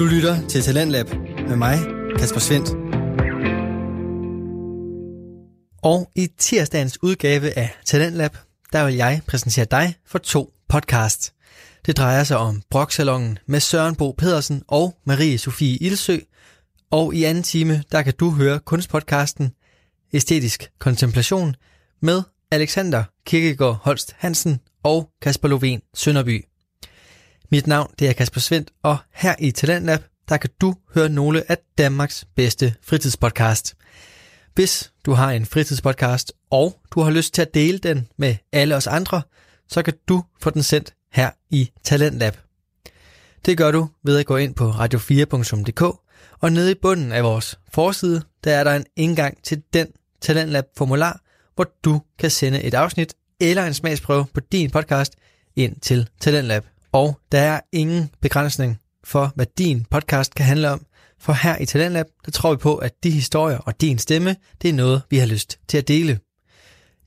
Du lytter til Talentlab med mig, Kasper Svendt. Og i tirsdagens udgave af Talentlab, der vil jeg præsentere dig for to podcasts. Det drejer sig om Broksalongen med Søren Bo Pedersen og Marie Sofie Ilsø. Og i anden time, der kan du høre kunstpodcasten Æstetisk Kontemplation med Alexander Kirkegaard Holst Hansen og Kasper Lovén Sønderby. Mit navn det er Kasper Svendt, og her i Talentlab, der kan du høre nogle af Danmarks bedste fritidspodcast. Hvis du har en fritidspodcast, og du har lyst til at dele den med alle os andre, så kan du få den sendt her i Talentlab. Det gør du ved at gå ind på radio4.dk, og nede i bunden af vores forside, der er der en indgang til den Talentlab-formular, hvor du kan sende et afsnit eller en smagsprøve på din podcast ind til Talentlab. Og der er ingen begrænsning for, hvad din podcast kan handle om, for her i Talentlab, der tror vi på, at de historier og din stemme, det er noget, vi har lyst til at dele.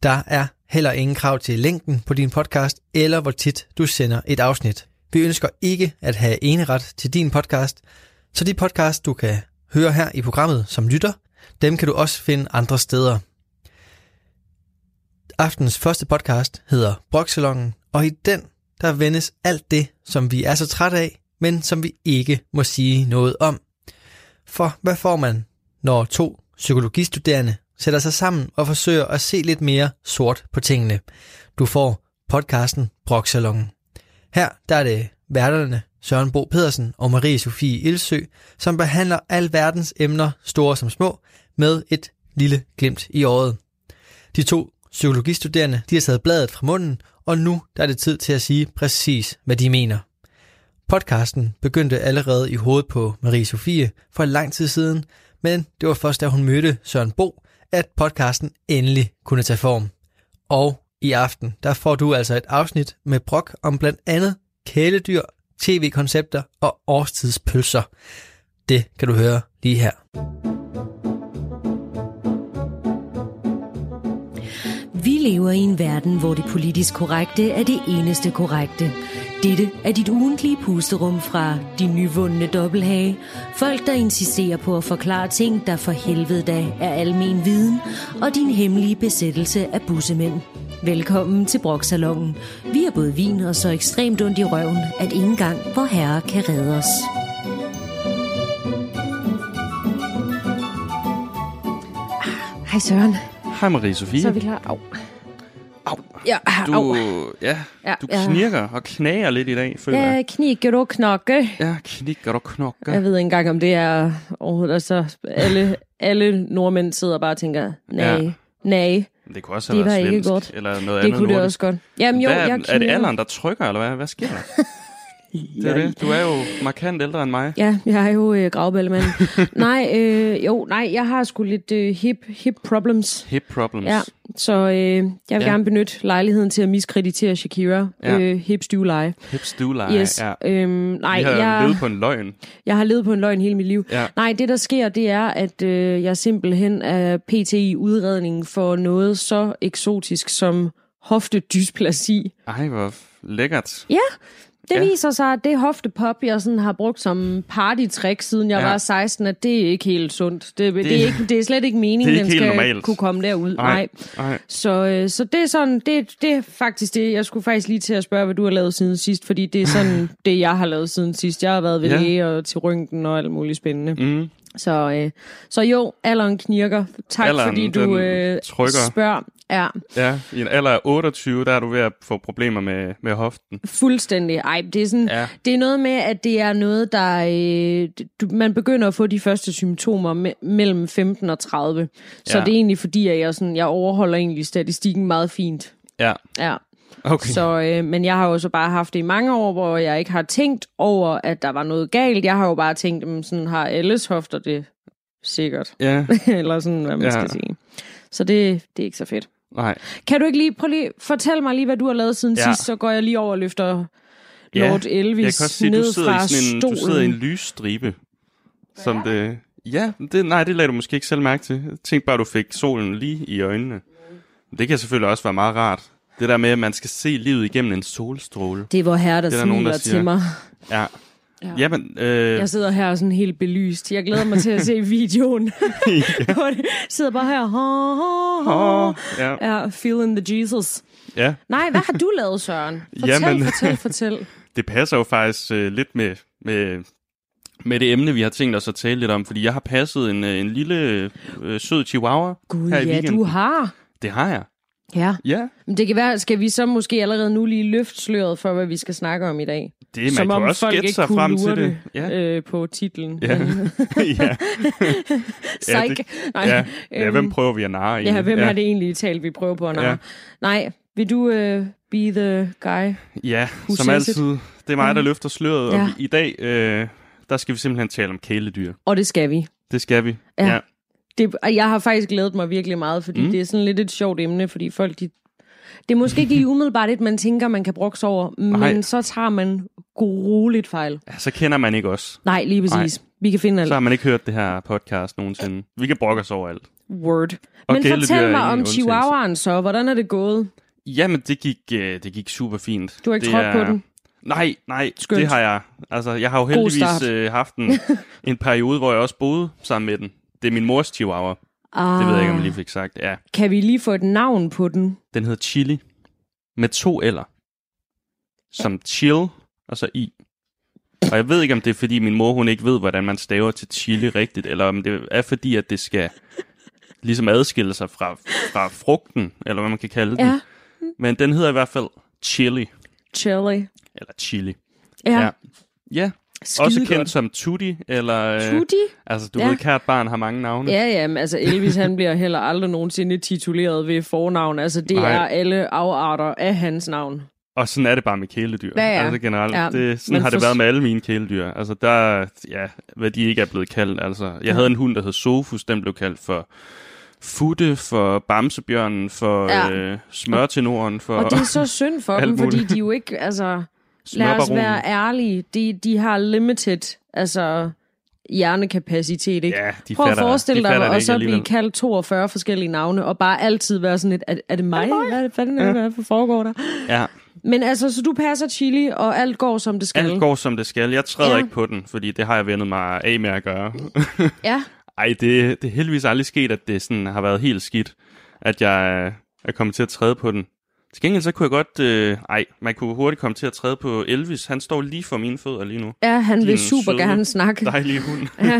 Der er heller ingen krav til længden på din podcast, eller hvor tit du sender et afsnit. Vi ønsker ikke at have eneret til din podcast, så de podcast, du kan høre her i programmet som lytter, dem kan du også finde andre steder. Aftens første podcast hedder Broksalongen, og i den der vendes alt det, som vi er så trætte af, men som vi ikke må sige noget om. For hvad får man, når to psykologistuderende sætter sig sammen og forsøger at se lidt mere sort på tingene? Du får podcasten Broksalongen. Her der er det værterne Søren Bo Pedersen og Marie Sofie Ilsø, som behandler al verdens emner, store som små, med et lille glimt i året. De to psykologistuderende de har taget bladet fra munden, og nu der er det tid til at sige præcis, hvad de mener. Podcasten begyndte allerede i hovedet på Marie Sofie for lang tid siden, men det var først da hun mødte Søren Bo, at podcasten endelig kunne tage form. Og i aften, der får du altså et afsnit med brok om blandt andet kæledyr, tv-koncepter og årstidspølser. Det kan du høre lige her. Lever i en verden, hvor det politisk korrekte er det eneste korrekte. Dette er dit ugentlige pusterum fra din nyvundne dobbelthage. Folk, der insisterer på at forklare ting, der for helvede da er almen viden, og din hemmelige besættelse af bussemænd. Velkommen til Broksalongen. Vi er både vin og så ekstremt ondt i røven, at ingen gang vor herre kan redde os. Hej Søren, Hej Marie Sofie. så er vi klar. Au. Au. Ja, Du, au. ja, Ja, du ja. knirker og knager lidt i dag, føler jeg. Ja, knikker og knokke. Ja, knikker og knokker. Jeg ved ikke engang, om det er overhovedet. Altså, alle, alle nordmænd sidder bare og tænker, nej, Ja. ja. nej, Det kunne også Det have var været svensk, godt. eller noget det andet kunne det nordisk. også godt. Jamen jo, hvad, jeg er, er det alderen, der trykker, eller hvad? Hvad sker der? Det er det. Du er jo markant ældre end mig. Ja, jeg er jo øh, gravbællemand. nej, øh, jo, nej, jeg har sgu lidt øh, hip, hip problems. Hip problems. Ja, så øh, jeg vil Ja. gerne benytte lejligheden til at miskreditere Shakira. Ja. Øh, hip stuvleje. Hip stuvleje. Yes. Ja. Øhm, nej, Vi har jeg, levet på en løgn. jeg har levet på en løgn hele mit liv. Ja. Nej, det der sker, det er, at øh, jeg simpelthen er pt. i udredning for noget så eksotisk som hoftedysplasi. Ej, hvor lækkert. Ja, det Ja. viser sig, at det hoftepop, jeg sådan har brugt som partytrick, siden jeg Ja. var 16, at det er ikke helt sundt. Det, det, det, er, ikke, det er slet ikke meningen, den skal normalt. kunne komme derud. Nej. Nej. Så, øh, så det er sådan, det, det er faktisk det, jeg skulle faktisk lige til at spørge, hvad du har lavet siden sidst, fordi det er sådan det, jeg har lavet siden sidst. Jeg har været ved Ja. læge og til røntgen og alt muligt spændende. Mm. Så, øh, så jo, alderen knirker. Tak Alderen, fordi du øh, trykker. spørger. Ja, Ja, i en alder af 28, der er du ved at få problemer med, med hoften. fuldstændig. Ej, det er, sådan, Ja. det er noget med, at det er noget, der... Øh, du, man begynder at få de første symptomer me, mellem 15 og 30. Så Ja. det er egentlig fordi, at jeg, sådan, jeg overholder egentlig statistikken meget fint. Ja, Ja. okay. Så, øh, men jeg har jo så bare haft det i mange år, hvor jeg ikke har tænkt over, at der var noget galt. Jeg har jo bare tænkt, at sådan har alles hofter det sikkert. Ja, Eller sådan, hvad man ja. skal sige. Så det, det er ikke så fedt. Nej. Kan du ikke lige, prøv lige, fortæl mig lige, hvad du har lavet siden Ja. ja. sidst, så går jeg lige over og løfter Ja, Lord Elvis Jeg kan også sige, ned du sidder, fra i sådan en, stolen. du sidder i en lysstribe. Som det, ja, det, nej, det lagde du måske ikke selv mærke til. Jeg tænkte bare, at du fik solen lige i øjnene. Det kan selvfølgelig også være meget rart. Det der med, at man skal se livet igennem en solstråle. Det er hvor herre, der, Det er der der nogen, der smiler siger. til mig. Ja, Ja. Jamen, øh, Jeg sidder her sådan helt belyst. Jeg glæder mig til at se videoen. Det sidder bare her. Ha, ha, ha. ja, Ja, feeling the Jesus. ja. Nej, hvad har du lavet, Søren? Fortæl, Jamen. fortæl, fortæl. Det passer jo faktisk øh, lidt med, med, med det emne, vi har tænkt os at tale lidt om, fordi jeg har passet en, øh, en lille øh, sød chihuahua Gud, her i ja, weekenden. du har. Det har jeg. Ja. Ja, Men det kan være, skal vi så måske allerede nu lige løfte sløret for, hvad vi skal snakke om i dag? det, man Som kan om også folk ikke sig kunne frem til det. det Ja. øh, på titlen. Ja. Ja. Psych. det- Nej, ja. ja, hvem øhm, prøver vi at narre Ja, egentlig? hvem ja. er det egentlig talt, vi prøver på at narre? Ja. Nej, vil du uh, be the guy? Ja, som altid. Det er mig, der løfter sløret, Ja. og i dag, øh, der skal vi simpelthen tale om kæledyr. Og det skal vi. Det skal vi. Ja. ja. Det, jeg har faktisk glædet mig virkelig meget, fordi Mm. det er sådan lidt et sjovt emne, fordi folk, de, det er måske ikke lige umiddelbart et, man tænker, man kan brokse over, Nej. men så tager man grueligt fejl. ja. Så kender man ikke os. Nej, lige præcis. Nej. Vi kan finde alt. Så har man ikke hørt det her podcast nogensinde. Vi kan brokke os over alt. Word. Og Men fortæl er mig om chihuahuaen så. Hvordan er det gået? Jamen, det gik, øh, det gik super fint. Du har ikke trådt på den? Nej, nej, Skønt. det har jeg. Altså, jeg har jo heldigvis øh, haft en, en periode, hvor jeg også boede sammen med den. Det er min mors chihuahua. Ah, Det ved jeg ikke, om jeg lige fik sagt. Ja, Kan vi lige få et navn på den? den hedder Chili. Med to L'er. Som chill, og så i. Og jeg ved ikke, om det er, fordi min mor hun ikke ved, hvordan man staver til chili rigtigt, eller om det er fordi, at det skal ligesom adskille sig fra, fra frugten, eller hvad man kan kalde den. Ja, Men den hedder i hvert fald chili, chili. eller chili. Ja, Ja. Ja, skide også kendt godt. som Tutti, eller... øh, Tutti? Altså, du Ja. ja. ved, kært barn har mange navne. Ja, ja, men altså Elvis han bliver heller aldrig nogensinde tituleret ved fornavn. Altså det Nej. er alle afarter af hans navn. Og sådan er det bare med kæledyr. Ja, ja. Altså generelt. Ja, Ja, det, sådan men har det for- været med alle mine kæledyr. Altså der, ja, hvad de ikke er blevet kaldt. Altså, jeg havde en hund, der hed Sofus. Den blev kaldt for Futte, for Bamsebjørnen, for Ja. ja. øh, Smørtenoren, for Og det er så synd for dem, fordi de jo ikke, altså, lad os være ærlige, de, de har limited, altså, hjernekapacitet, ikke? Ja, de Prøv at forestille dig, og så blive kaldt 42 forskellige navne, og bare altid være sådan lidt, er, er det mig? Hvad er det, er det, hvad, hvad foregår der? Ja, Men altså, så du passer chili, og alt går, som det skal? alt går som det skal. Jeg træder Ja. ja. ikke på den, fordi det har jeg vendet mig af med at gøre. Ja, Ej, det, det er heldigvis aldrig sket, at det sådan har været helt skidt, at jeg er kommet til at træde på den. Til gengæld så kunne jeg godt... Øh, ej, man kunne hurtigt komme til at træde på Elvis. Han står lige for mine fødder lige nu. ja han vil Din super søde, gerne snakke. Dejlige hund. Ja,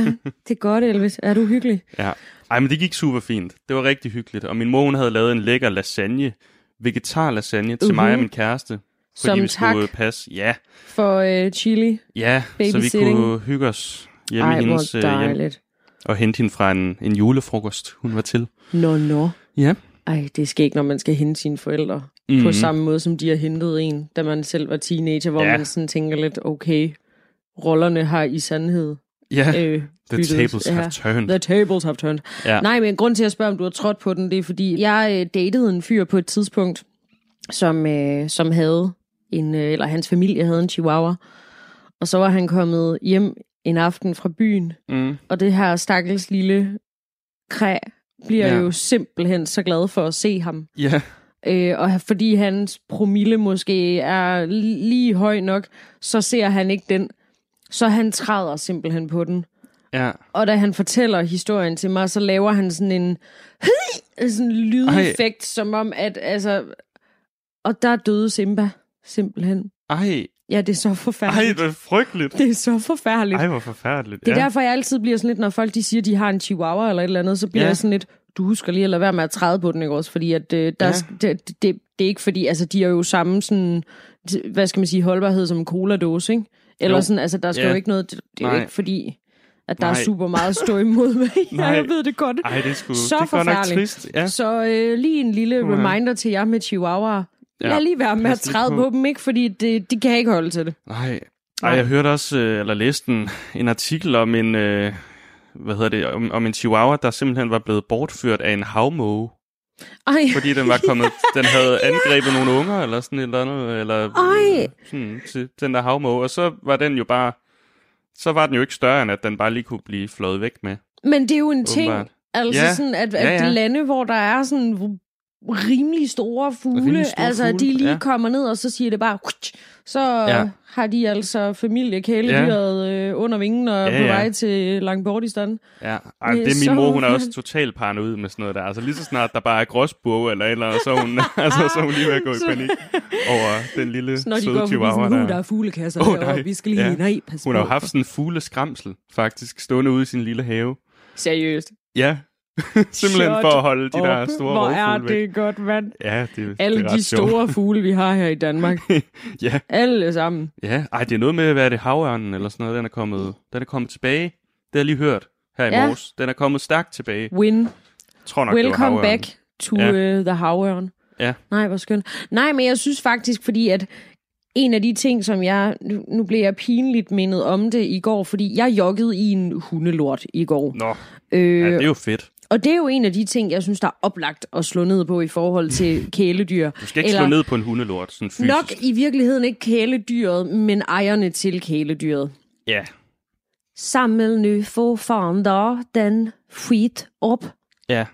det er godt, Elvis. Er du hyggelig? Ja. Ej, men det gik super fint. Det var rigtig hyggeligt. Og min mor, hun havde lavet en lækker lasagne. Vegetar lasagne til Mhm. mig og min kæreste. Fordi Som vi tak skulle passe. Ja, for øh, chili. ja. Så vi kunne hygge os hjemme Ej, i hendes øh, hjem. Og hente hende fra en, en julefrokost, hun var til. Nå, nå. Ja. Ej, det skal ikke, når man skal hente sine forældre. Mm. Mhm. På samme måde, som de har hentet en, da man selv var teenager, hvor Ja. man sådan tænker lidt, okay, rollerne har i sandhed Ja, øh, the byttet. tables Ja. have turned. The tables have turned. Ja. Nej, men grund til at spørge, om du har trådt på den, det er fordi, jeg øh, datede en fyr på et tidspunkt, som, øh, som havde en, øh, eller hans familie havde en chihuahua. Og så var han kommet hjem en aften fra byen, Mm. og det her stakkels lille kræ bliver. Ja. jo simpelthen så glad for at se ham. Ja, Øh, og fordi hans promille måske er li- lige høj nok, så ser han ikke den. Så han træder simpelthen på den. ja. Og da han fortæller historien til mig, så laver han sådan en sådan en lydeffekt, Ej. som om at, altså... Og der døde Simba, simpelthen. Ej, Ja, det er så ej, forfærdeligt. det er frygteligt. Det er så forfærdeligt. Ej, hvor forfærdeligt. Det er ja. derfor, jeg altid bliver sådan lidt, når folk de siger, de har en chihuahua eller et eller andet, så bliver Ja. jeg sådan lidt, du husker lige at lade være med at træde på den, ikke også? Fordi at, øh, der, Ja. ja. det, det, det, er ikke fordi, altså de er jo samme sådan, hvad skal man sige, holdbarhed som en cola-dåse, ikke? Eller Jo. sådan, altså der skal Ja. jo ikke noget, det, det er jo ikke fordi, at der er Nej. super meget stå imod mig. ja, Nej. jeg ved det godt. Ej, det er sgu Så det er godt nok forfærdeligt. trist. Ja. Så øh, lige en lille Uha. reminder til jer med chihuahua. Ja, Lad lige være med at træde på. på. dem, ikke? Fordi det, de kan ikke holde til det. Nej. Nej. Ej, jeg hørte også, øh, eller læste en, en artikel om en, øh, hvad hedder det, om, om en chihuahua, der simpelthen var blevet bortført af en havmåge, Ej, fordi den var kommet, den havde angrebet nogle unger, eller sådan et eller andet, eller Ej. øh, sådan, til den der havmåge, og så var den jo bare, så var den jo ikke større, end at den bare lige kunne blive flået væk med. Men det er jo en ting, Åbenbart. altså Ja. sådan, at, at Ja, ja. lande, hvor der er sådan rimelig store fugle. Rimelig store altså, fugle, de lige ja. kommer ned, og så siger det bare... Så Ja. har de altså familiekæledyret ja. øh, under vingen og Ja, på ja. vej til Langbordistan. Ja, Ej, Det det er min så mor, hun er også totalt paranoid med sådan noget der. Altså lige så snart der bare er gråsbog eller eller så er hun, altså, så er hun lige ved at gå i panik over den lille Så når de søde går chihuahua sådan, der der. er fuglekasser oh, nej. deroppe, vi skal lige, Ja. nej, pas Hun har jo på. haft sådan en fugle skramsel, faktisk, stående ude i sin lille have. Seriøst. Ja, simpelthen Shut for at holde de der Op. store Hvor er væk. det godt, mand. Ja, det, Alle det er de sjovt. store fugle, vi har her i Danmark. Ja, Alle sammen. ja. Ej, det er noget med, hvad er det, havørnen eller sådan noget, den er kommet, den er kommet tilbage. Det har jeg lige hørt her i Ja. morges. Den er kommet stærkt tilbage. Win. Tror nok, Welcome back to ja. uh, the havørn. Ja. Nej, hvor skønt. Nej, men jeg synes faktisk, fordi at en af de ting, som jeg... Nu, nu blev jeg pinligt mindet om det i går, fordi jeg joggede i en hundelort i går. Nå, Øh, ja, det er jo fedt. Og det er jo en af de ting, jeg synes, der er oplagt at slå ned på i forhold til kæledyr. Du skal ikke slå ned på en hundelort, sådan fysisk. Nok i virkeligheden ikke kæledyret, men ejerne til kæledyret. Ja, Samle nu for fanden den skit op. ja.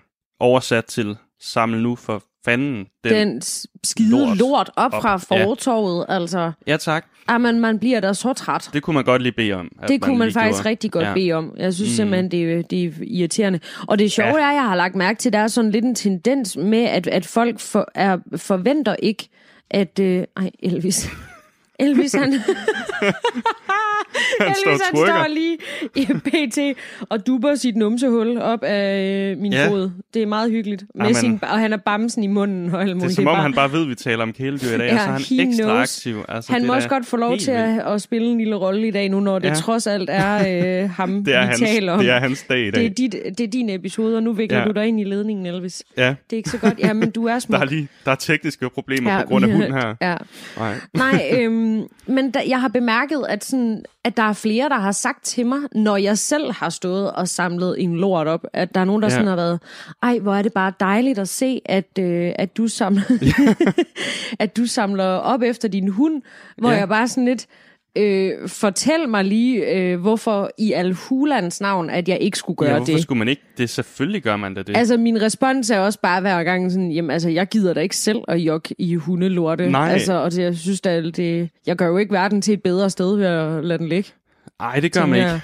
Oversat til samle nu for fanden. Den. Den skide lort lort, op, op. fra Ja. fortorvet, altså. Ja, tak. Jamen, man bliver da så træt. Det kunne man godt lige bede om. Det kunne man faktisk gjorde. rigtig godt Ja. bede om. Jeg synes Mm. simpelthen, det, er- det er irriterende. Og det sjove Ja. er, jeg har lagt mærke til, at der er sådan lidt en tendens med, at, at folk for, er, forventer ikke, at... Øh, ej, Elvis. Elvis, han... Han står Elvis, han twerker. står lige i PT og dubber sit numsehul op af øh, min Ja. fod. Det er meget hyggeligt. Med sin, og han er bamsen i munden og alt Det muligt. er som om, bare- han bare ved, at vi taler om kæledyr i dag, Ja, og så er han ekstra knows. aktiv. Altså, Han det må også godt få lov til at, at spille en lille rolle i dag nu, når det Ja. ja. trods alt er øh, ham, Det er, vi hans, taler om. det er hans dag i det, dag. er dit, det er din episode, og nu vikler Ja. du dig ind i ledningen, Elvis. Ja, Det er ikke så godt. Ja, men du er smuk. der er, lige, der er tekniske problemer Ja, på grund af hunden her. Ja. Nej. Nej, øhm, men da, jeg har bemærket, at, sådan, at der er flere, der har sagt til mig, når jeg selv har stået og samlet en lort op, at der er nogen, der Ja. sådan har været, ej, hvor er det bare dejligt at se, at, øh, at, du, samler, at du samler op efter din hund, hvor ja. jeg bare sådan lidt, øh, fortæl mig lige, øh, hvorfor i al hulans navn, at jeg ikke skulle gøre Ja, hvorfor det. skulle man ikke? Det selvfølgelig gør man da det. Altså, min respons er også bare hver gang sådan, jamen altså, jeg gider da ikke selv at jogge i hundelorte. Nej. Altså, og det, jeg synes da, det, jeg gør jo ikke verden til et bedre sted ved at lade den ligge. Nej, det gør man ikke.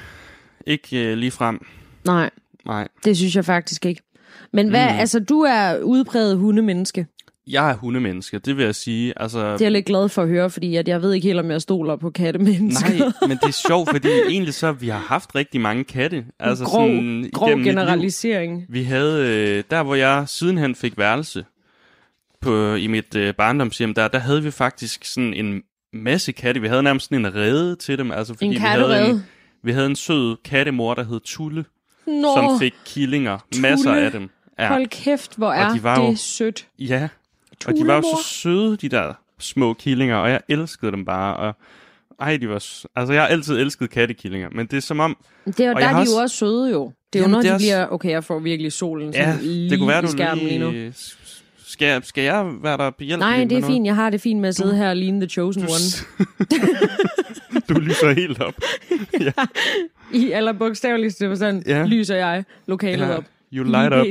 Ikke uh, lige frem. Nej, Nej. det synes jeg faktisk ikke. Men hvad, mm. altså, du er udpræget hundemenneske. Jeg er hundemenneske, det vil jeg sige. Altså, Det er jeg lidt glad for at høre, fordi at jeg ved ikke helt, om jeg stoler på kattemennesker. Nej, men det er sjovt, fordi egentlig så vi har haft rigtig mange katte. Altså grov, sådan, grov generalisering. Vi havde, øh, der hvor jeg sidenhen fik værelse på, i mit øh, barndomshjem, der, der havde vi faktisk sådan en masse katte. Vi havde nærmest sådan en rede til dem. Altså, fordi En vi havde en, vi havde en sød kattemor, der hed Tulle, Nå, som fik killinger. Masser af dem. Ja, hold kæft, hvor er de var det jo- sødt. ja. Og de var jo så søde, de der små killinger, og jeg elskede dem bare. Og, ej, de var... Altså, jeg har altid elsket kattekillinger, men det er som om... Det er, Og der er de også- jo også søde jo. Det er jo, når de også- bliver... Okay, jeg får virkelig solen Ja, sådan lige det kunne være, i du skærmen lige nu. lige... Skal jeg, skal jeg være der behjælpelig Nej, med det er noget? fint. Jeg har det fint med at sidde her og ligne The Chosen Du, One. du lyser helt op. I aller bogstaveligste forstand Ja. ja. lyser jeg lokalet Ja, op. you light up.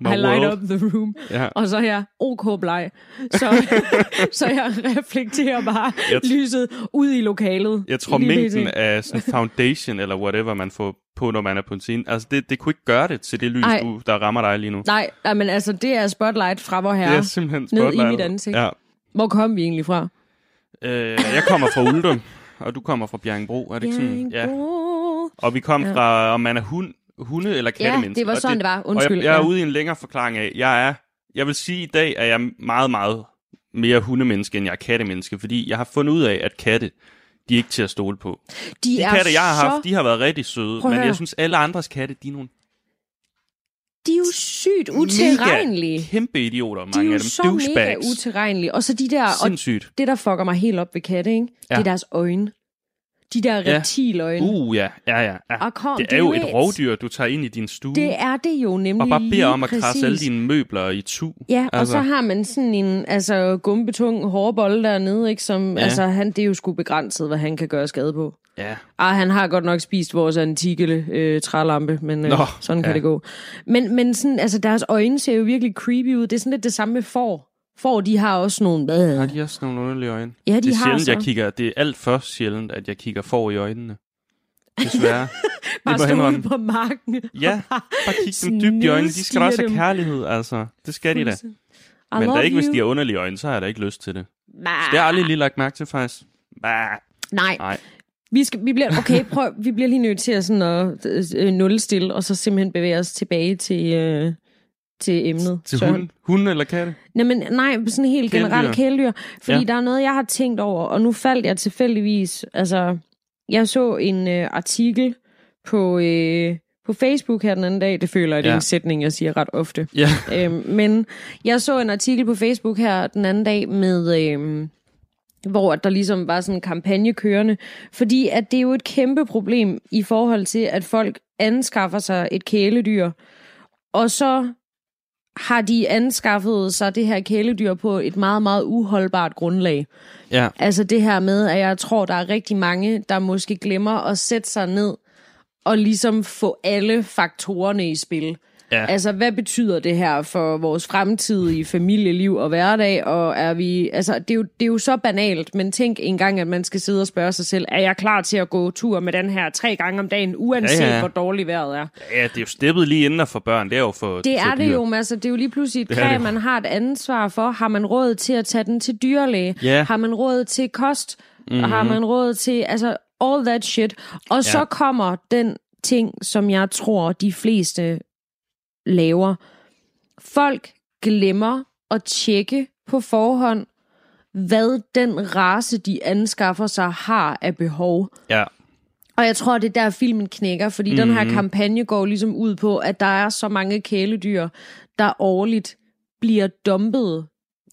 My I light world. up the room. Ja. Og så er jeg OK bleg. Så, så jeg reflekterer bare Jeg t- lyset ud i lokalet. Jeg tror, mængden af sådan foundation, eller whatever, man får på, når man er på en scene, altså det, det kunne ikke gøre det til det lys, Ej. du, der rammer dig lige nu. Nej, men altså, det er spotlight fra vor Det herre. er simpelthen ned i spotlight. mit ansigt. Ja. Hvor kom vi egentlig fra? Øh, jeg kommer fra Uldum, og du kommer fra Bjerringbro, er det ikke sådan? Ja. Og vi kom Ja. fra, om man er hund, hunde eller kattemenneske. det var Og sådan, det var. Undskyld, Og jeg, jeg er ja. ude i en længere forklaring af, jeg er, jeg vil sige, i dag er jeg meget, meget mere hundemenneske, end jeg er kattemenneske, fordi jeg har fundet ud af, at katte, de er ikke til at stole på. De, De er katte, jeg har så... haft, de har været rigtig søde, at men jeg synes, alle andres katte, de er nogle De er jo sygt utilregnelige. mega kæmpe idioter, De er mange jo af dem. så mega Douchebags. utilregnelige. Og så de der... Og Sindssygt. det, der fucker mig helt op ved katte, ikke? Ja. det er deres øjne. De der Ja. reptiløjne. Uh, ja, ja, ja. ja. Og kom, Det er jo et rovdyr, du tager ind i din stue. Det er det jo nemlig og bare beder om at krasse alle dine møbler i tu. Ja, og Altså. så har man sådan en altså, gumbetung hårbolle dernede, ikke? Som, Ja. ja. altså, han, det er jo sgu begrænset, hvad han kan gøre skade på. Ja. Ah, han har godt nok spist vores antikke øh, trælampe, men øh, Nå, sådan kan ja. det gå. Men, men sådan, altså, deres øjne ser jo virkelig creepy ud. Det er sådan lidt det samme med får. Får, de har også nogle... Øh, Har de også nogle underlige øjne? Ja, de det er har sjældent, så. jeg kigger, det er alt for sjældent, at jeg kigger for i øjnene. Desværre. bare stå ude på marken. ja, bare kig dem dybt i øjnene. De skal også have kærlighed, altså. Det skal de da. I Men love da ikke, hvis de har underlige øjne, så har jeg da ikke lyst til det. Bah. Det har jeg aldrig lige lagt mærke til, faktisk. Bah. Nej, Nej. vi, skal, vi bliver, okay, prøv, vi bliver lige nødt til at sådan at øh, nulstille, og så simpelthen bevæge os tilbage til, øh, til emnet. Til Søren. hund, eller katte? Nej, men, nej, sådan helt Kæledyr. generelt kæledyr. Fordi Ja. der er noget, jeg har tænkt over, og nu faldt jeg tilfældigvis... Altså, jeg så en øh, artikel på, øh, på Facebook her den anden dag. Det føler jeg, det er Ja. en sætning, jeg siger ret ofte. Ja. øhm, men jeg så en artikel på Facebook her den anden dag med... Øhm, hvor der ligesom var sådan en kampagne kørende. Fordi at det er jo et kæmpe problem i forhold til, at folk anskaffer sig et kæledyr, og så har de anskaffet sig det her kæledyr på et meget, meget uholdbart grundlag. Ja. Altså det her med, at jeg tror, der er rigtig mange, der måske glemmer at sætte sig ned og ligesom få alle faktorerne i spil. Ja. Altså, hvad betyder det her for vores fremtidige familieliv og hverdag? Og er vi, altså, det er, jo, det er jo så banalt, men tænk engang, at man skal sidde og spørge sig selv, er jeg klar til at gå tur med den her tre gange om dagen, uanset Ja, ja, hvor dårligt vejret er? Ja, det er jo steppet lige inden for børn. Det er jo for Det er det jo, men altså, det er jo lige pludselig et kræ, man har et ansvar for. Har man råd til at tage den til dyrlæge? Ja. Har man råd til kost? Mm-hmm. Har man råd til, altså, all that shit. Og så Ja. kommer den ting, som jeg tror, de fleste laver. Folk glemmer at tjekke på forhånd, hvad den race, de anskaffer sig, har af behov. Ja. Og jeg tror, det er der, filmen knækker, fordi mm. den Mhm. her kampagne går ligesom ud på, at der er så mange kæledyr, der årligt bliver dumpet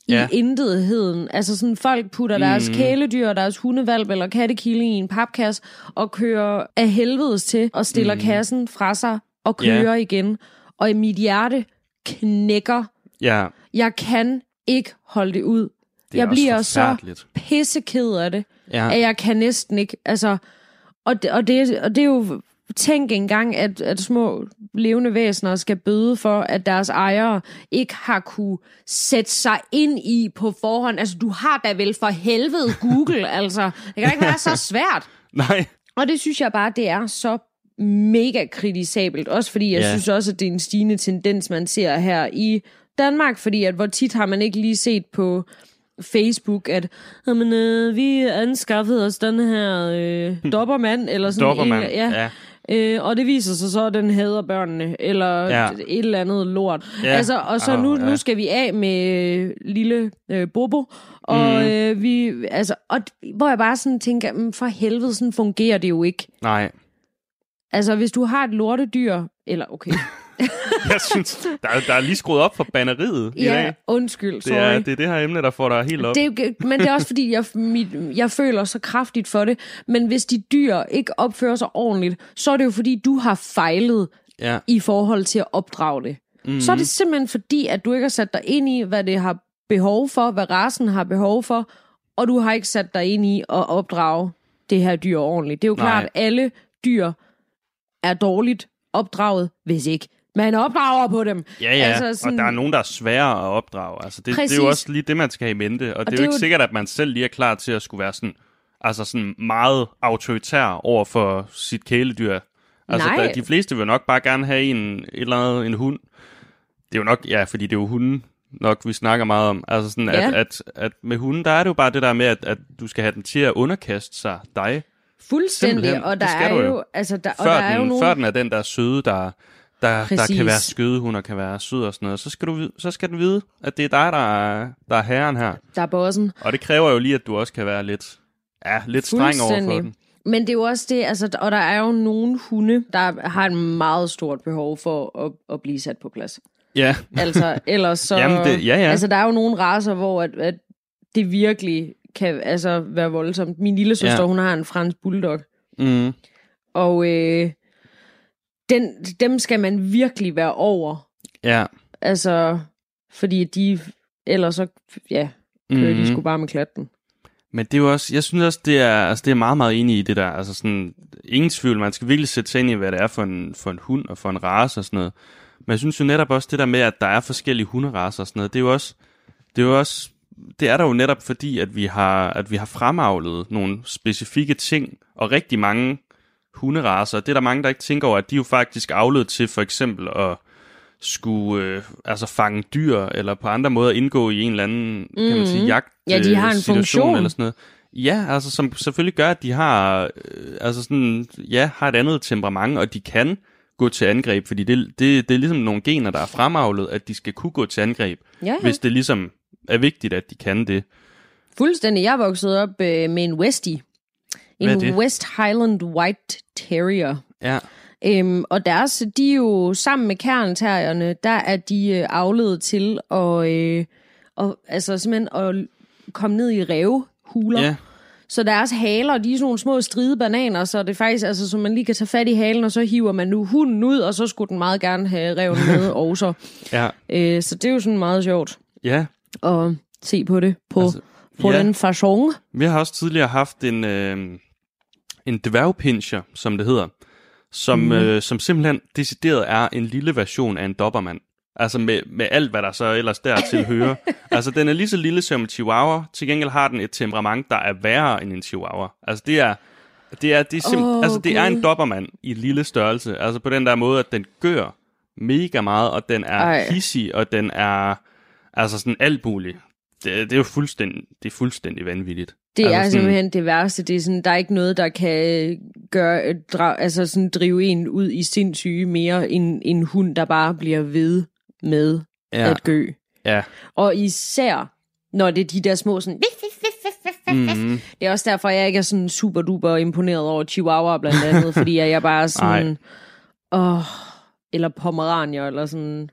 i Ja. intetheden. Altså sådan, folk putter deres Mhm. kæledyr, deres hundevalp eller kattekilling i en papkasse og kører af helvedes til og stiller kassen fra sig og Mhm. Ja. kører igen. Og i mit hjerte knækker. Ja. Jeg kan ikke holde det ud. Det er jeg også bliver så pisseked af det Ja. at jeg kan næsten ikke, altså, og det, og det, og det er jo, tænk engang, at, at små levende væsener skal bøde for, at deres ejere ikke har kunne sætte sig ind i på forhånd. Altså, du har da vel for helvede Google, altså. Det kan da ikke være så svært. Nej. Og det synes jeg bare, det er så mega kritisabelt. Også fordi jeg Ja. synes også, at det er en stigende tendens, man ser her i Danmark. Fordi at hvor tit har man ikke lige set på Facebook, at Jamen, øh, vi anskaffede os den her øh, dobbermand, eller sådan Dobbermand. En, ja. Ja. Øh, og det viser sig så, at den hader børnene, eller Ja. et eller andet lort. Ja. Altså, og så Åh, nu, ja. nu skal vi af med øh, lille øh, Bobo, og Mm. øh, vi, altså, og, hvor jeg bare sådan tænker, "Mm, for helvede, sådan fungerer det jo ikke. Nej. Altså, hvis du har et lortedyr, eller okay, Jeg synes, der, er- der er lige skruet op for banneriet i ja, dag. undskyld, Det sorry. er, det er det her emne, der får dig helt op. Det men det er også fordi, jeg, mit, jeg føler så kraftigt for det. Men hvis de dyr ikke opfører sig ordentligt, så er det jo fordi, du har fejlet Ja. i forhold til at opdrage det. Mm. Så er det simpelthen fordi, at du ikke har sat dig ind i, hvad det har behov for, hvad rasen har behov for, og du har ikke sat dig ind i at opdrage det her dyr ordentligt. Det er jo Nej. klart, at alle dyr er dårligt opdraget, hvis ikke man opdrager på dem. Ja, ja, Altså, sådan- og der er nogen, der er svære at opdrage. Altså, det, det er jo også lige det, man skal have i mente. Og, og det, er jo ikke jo- sikkert, at man selv lige er klar til at skulle være sådan, altså sådan meget autoritær over for sit kæledyr. Altså, Nej. der, de fleste vil nok bare gerne have en, et eller andet, en hund. Det er jo nok, ja, fordi det er jo hunden nok, vi snakker meget om. Altså sådan, Ja. at, at, at med hunden, der er det jo bare det der med, at, at du skal have den til at underkaste sig dig. Fuldstændig, Simpelthen. og der er jo, jo. altså der, og Før, der er jo den, nogle... før den er den der søde, der, der, der kan være skødehund og kan være sød og sådan noget, så skal, du, så skal den vide, at det er dig, der er, der er herren her. Der er bossen. Og det kræver jo lige, at du også kan være lidt, ja, lidt streng over for den. Men det er jo også det, altså, og der er jo nogle hunde, der har et meget stort behov for at, at blive sat på plads. Ja, Altså, ellers så... Jamen, det- ja, ja. Altså, der er jo nogle raser, hvor at, at det virkelig kan altså være voldsomt. Min lille søster, Ja. hun har en fransk bulldog. Mm. Og øh, den, dem skal man virkelig være over. Ja. Altså, fordi de ellers så, ja, kører mm. De sgu bare med klatten. Men det er jo også, jeg synes også, det er, altså det er meget, meget enig i det der. Altså sådan, ingen tvivl, man skal virkelig sætte sig ind i, hvad det er for en, for en hund og for en race og sådan noget. Men jeg synes jo netop også det der med, at der er forskellige hunderacer og sådan noget, det er jo også, det er jo også, det er der jo netop fordi, at vi har, at vi har fremavlet nogle specifikke ting, og rigtig mange hunderacer, det er der mange, der ikke tænker over, at de jo faktisk avlet til for eksempel at skulle øh, altså fange dyr, eller på andre måder indgå i en eller anden, mm. kan man sige, jagt Ja, de har en situation funktion. eller sådan noget. Ja, altså som selvfølgelig gør, at de har, øh, altså sådan, ja, har et andet temperament, og de kan gå til angreb, fordi det, det, det er ligesom nogle gener, der er fremavlet, at de skal kunne gå til angreb, Ja, ja. hvis det ligesom er vigtigt, at de kan det. Fuldstændig. Jeg er vokset op øh, med en Westie. En? West Highland White Terrier. Ja, Øhm, og deres, de er jo sammen med kernterrierne, der er de øh, afledet til at, øh, og, altså simpelthen at komme ned i revhuler. ja, Så deres haler, de er sådan nogle små stride bananer, så det er faktisk, altså, så man lige kan tage fat i halen, og så hiver man nu hunden ud, og så skulle den meget gerne have reven med også. ja, Øh, så det er jo sådan meget sjovt ja. At se på det på, Altså, på ja. den fasong. Vi har også tidligere haft en, øh, en dværgpinscher, som det hedder, som, mm. øh, som simpelthen decideret er en lille version af en dobbermand. Altså med, med alt, hvad der så ellers dertil hører. altså den er lige så lille som en chihuahua, til gengæld har den et temperament, der er værre end en chihuahua. Altså det er, det er, det er, simp- Åh, altså, det er en dobbermand i lille størrelse. Altså på den der måde, at den gør mega meget, og den er Ej. hissig, og den er altså sådan alt muligt. Det, det er jo fuldstændig, det er fuldstændig vanvittigt. Det Altså er sådan- simpelthen det værste. Det er sådan, der er ikke noget, der kan gøre, dra, altså sådan drive en ud i sindssyge mere end en hund, der bare bliver ved med Ja. at gø. Ja. Og især, når det er de der små sådan... Mm, Det er også derfor, jeg ikke er sådan super duper imponeret over Chihuahua blandt andet, fordi jeg bare er sådan... Åh, eller Pomeranier, eller sådan...